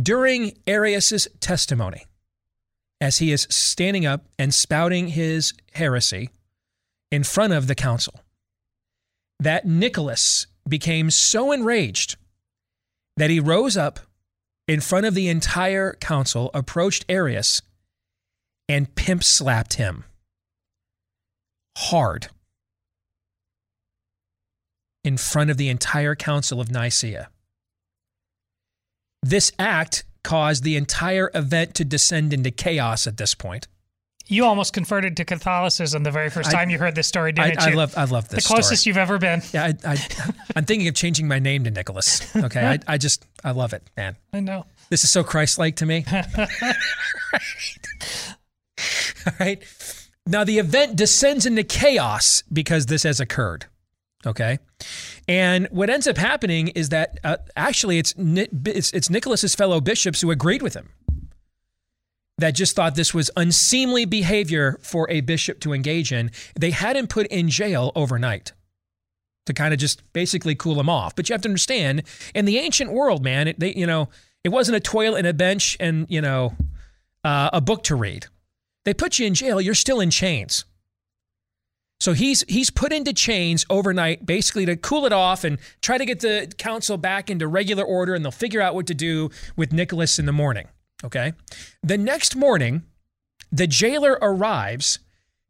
during Arius's testimony as he is standing up and spouting his heresy in front of the council that Nicholas became so enraged that he rose up in front of the entire council, approached Arius, and pimp slapped him hard in front of the entire council of Nicaea. This act caused the entire event to descend into chaos at this point. You almost converted to Catholicism the very first time I, you heard this story, didn't I, you? I love, I love this. The closest story. you've ever been. Yeah, I, I, am thinking of changing my name to Nicholas. Okay, I, I just, I love it, man. I know. This is so Christ-like to me. All right. Now the event descends into chaos because this has occurred. Okay. And what ends up happening is that uh, actually it's, it's, it's Nicholas's fellow bishops who agreed with him that just thought this was unseemly behavior for a bishop to engage in. They had him put in jail overnight to kind of just basically cool him off. But you have to understand, in the ancient world, man, it, they, you know, it wasn't a toilet and a bench and you know uh, a book to read. They put you in jail. You're still in chains. So he's he's put into chains overnight, basically to cool it off and try to get the council back into regular order, and they'll figure out what to do with Nicholas in the morning. Okay. The next morning, the jailer arrives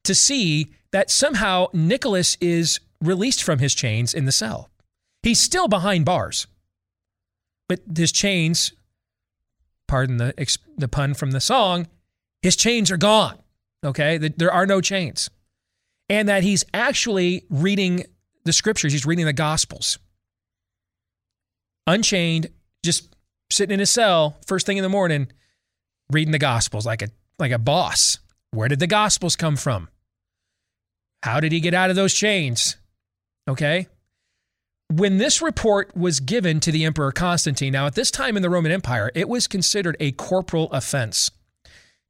to see that somehow Nicholas is released from his chains in the cell. He's still behind bars, but his chains, pardon the the pun from the song, his chains are gone. Okay, there are no chains and that he's actually reading the scriptures, he's reading the gospels. Unchained, just sitting in his cell first thing in the morning, reading the gospels like a like a boss. Where did the gospels come from? How did he get out of those chains? Okay? When this report was given to the Emperor Constantine, now at this time in the Roman Empire, it was considered a corporal offense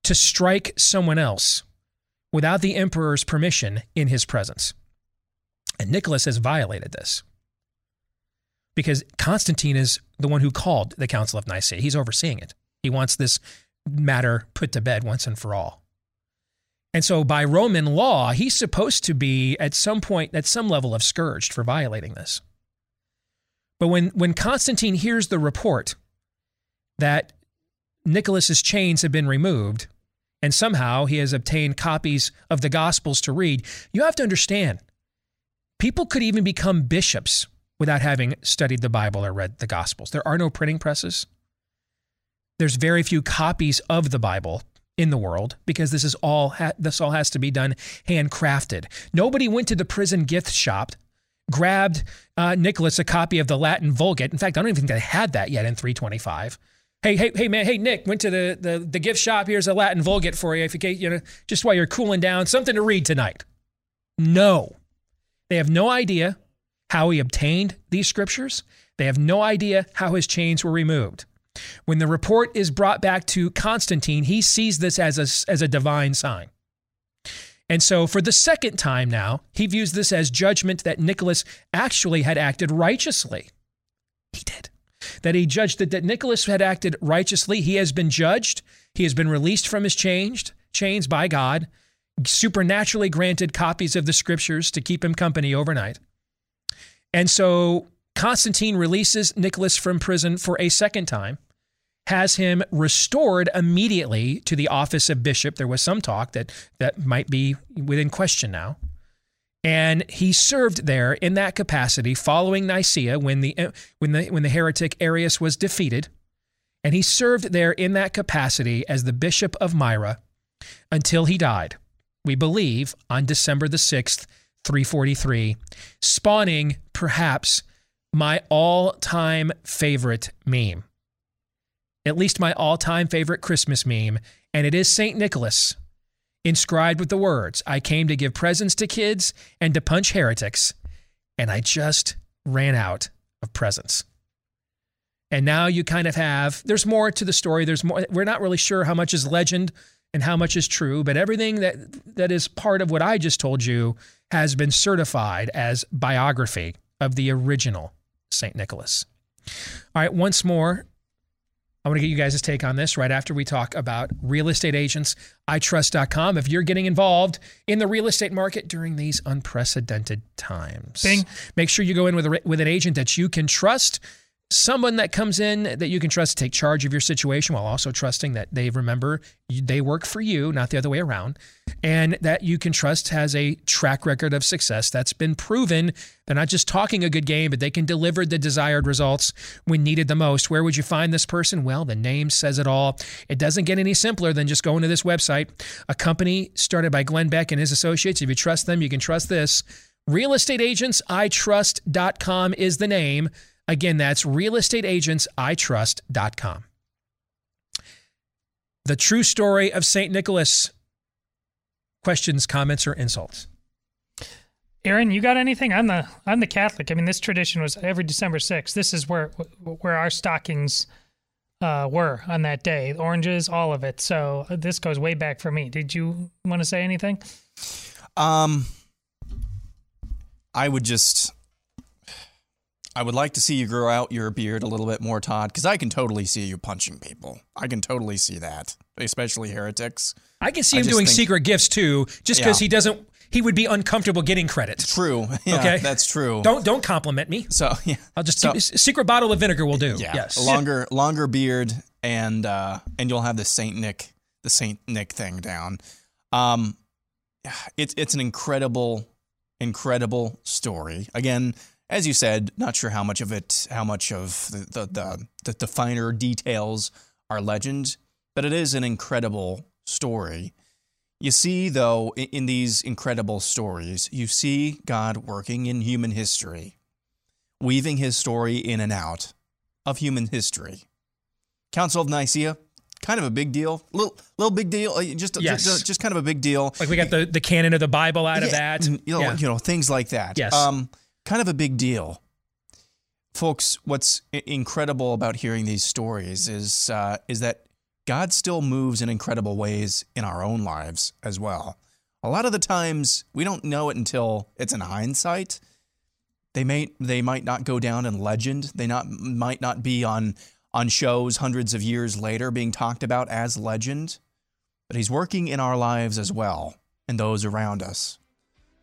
to strike someone else without the emperor's permission in his presence. And Nicholas has violated this because Constantine is the one who called the Council of Nicaea. He's overseeing it. He wants this matter put to bed once and for all. And so, by Roman law, he's supposed to be at some point, at some level, of scourged for violating this. But when, when Constantine hears the report that Nicholas's chains have been removed, and somehow he has obtained copies of the Gospels to read. You have to understand, people could even become bishops without having studied the Bible or read the Gospels. There are no printing presses. There's very few copies of the Bible in the world because this is all ha- this all has to be done handcrafted. Nobody went to the prison gift shop grabbed uh, Nicholas a copy of the Latin Vulgate. In fact, I don't even think they had that yet in 325. Hey, hey, hey, man, hey, Nick, went to the, the, the gift shop. Here's a Latin Vulgate for you if you get, you know, just while you're cooling down, something to read tonight. No. They have no idea how he obtained these scriptures. They have no idea how his chains were removed. When the report is brought back to Constantine, he sees this as a, as a divine sign. And so, for the second time now, he views this as judgment that Nicholas actually had acted righteously. He did. That he judged that, that Nicholas had acted righteously. He has been judged. He has been released from his changed, chains by God, supernaturally granted copies of the scriptures to keep him company overnight. And so Constantine releases Nicholas from prison for a second time, has him restored immediately to the office of bishop. There was some talk that that might be within question now. And he served there in that capacity following Nicaea when the when the when the heretic Arius was defeated. And he served there in that capacity as the bishop of Myra until he died. We believe on December the 6th, 343, spawning perhaps my all time favorite meme. At least my all time favorite Christmas meme, and it is St. Nicholas, inscribed with the words I came to give presents to kids and to punch heretics, and I just ran out of presents. And now you kind of have, there's more to the story. There's more, we're not really sure how much is legend and how much is true, but everything that, that is part of what I just told you has been certified as biography of the original St. Nicholas. All right, once more, I want to get you guys' take on this right after we talk about real estate agents, itrust.com. If you're getting involved in the real estate market during these unprecedented times, Bing. make sure you go in with, a, with an agent that you can trust someone that comes in that you can trust to take charge of your situation while also trusting that they remember they work for you, not the other way around, and that you can trust has a track record of success that's been proven. They're not just talking a good game, but they can deliver the desired results when needed the most. Where would you find this person? Well, the name says it all. It doesn't get any simpler than just going to this website. A company started by Glenn Beck and his associates. If you trust them, you can trust this. RealestateAgentsITrust.com is the name. Again, that's realestateagentsitrust.com. The true story of St. Nicholas. Questions, comments, or insults? Aaron, you got anything? I'm the I'm the Catholic. I mean, this tradition was every December 6th. This is where where our stockings uh, were on that day. Oranges, all of it. So uh, this goes way back for me. Did you want to say anything? Um, I would just I would like to see you grow out your beard a little bit more, Todd, because I can totally see you punching people. I can totally see that, especially heretics. I can see I him doing think- secret gifts too, just because Yeah. he doesn't. He would be uncomfortable getting credit. True. Yeah, Okay. that's true. Don't don't compliment me. So yeah, I'll just So- a secret bottle of vinegar will do. yeah, Yes. longer longer beard, and uh, and you'll have the Saint Nick the Saint Nick thing down. Um, it's it's an incredible, incredible story. Again, as you said, not sure how much of it, how much of the the the, the, finer details are legend, but it is an incredible story. You see, though, in, in these incredible stories, you see God working in human history, weaving his story in and out of human history. Council of Nicaea, kind of a big deal, little little big deal, uh, just Yes. just, just kind of a big deal. Like we got the the canon of the Bible out of that. You know, Yeah. you know, things like that. Yes. Um, kind of a big deal. Folks, what's incredible about hearing these stories is uh, is that God still moves in incredible ways in our own lives as well. A lot of the times we don't know it until it's in hindsight. They may they might not go down in legend. They not might not be on on shows hundreds of years later being talked about as legend. But he's working in our lives as well and those around us.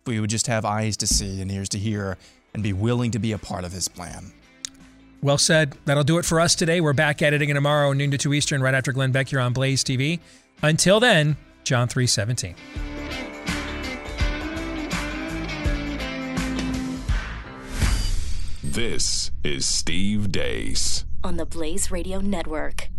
If we would just have eyes to see and ears to hear and be willing to be a part of his plan. Well said. That'll do it for us today. We're back at it again tomorrow, noon to two Eastern, right after Glenn Beck here on Blaze TV. Until then, John three seventeen. This is Steve Deace. on the Blaze Radio Network.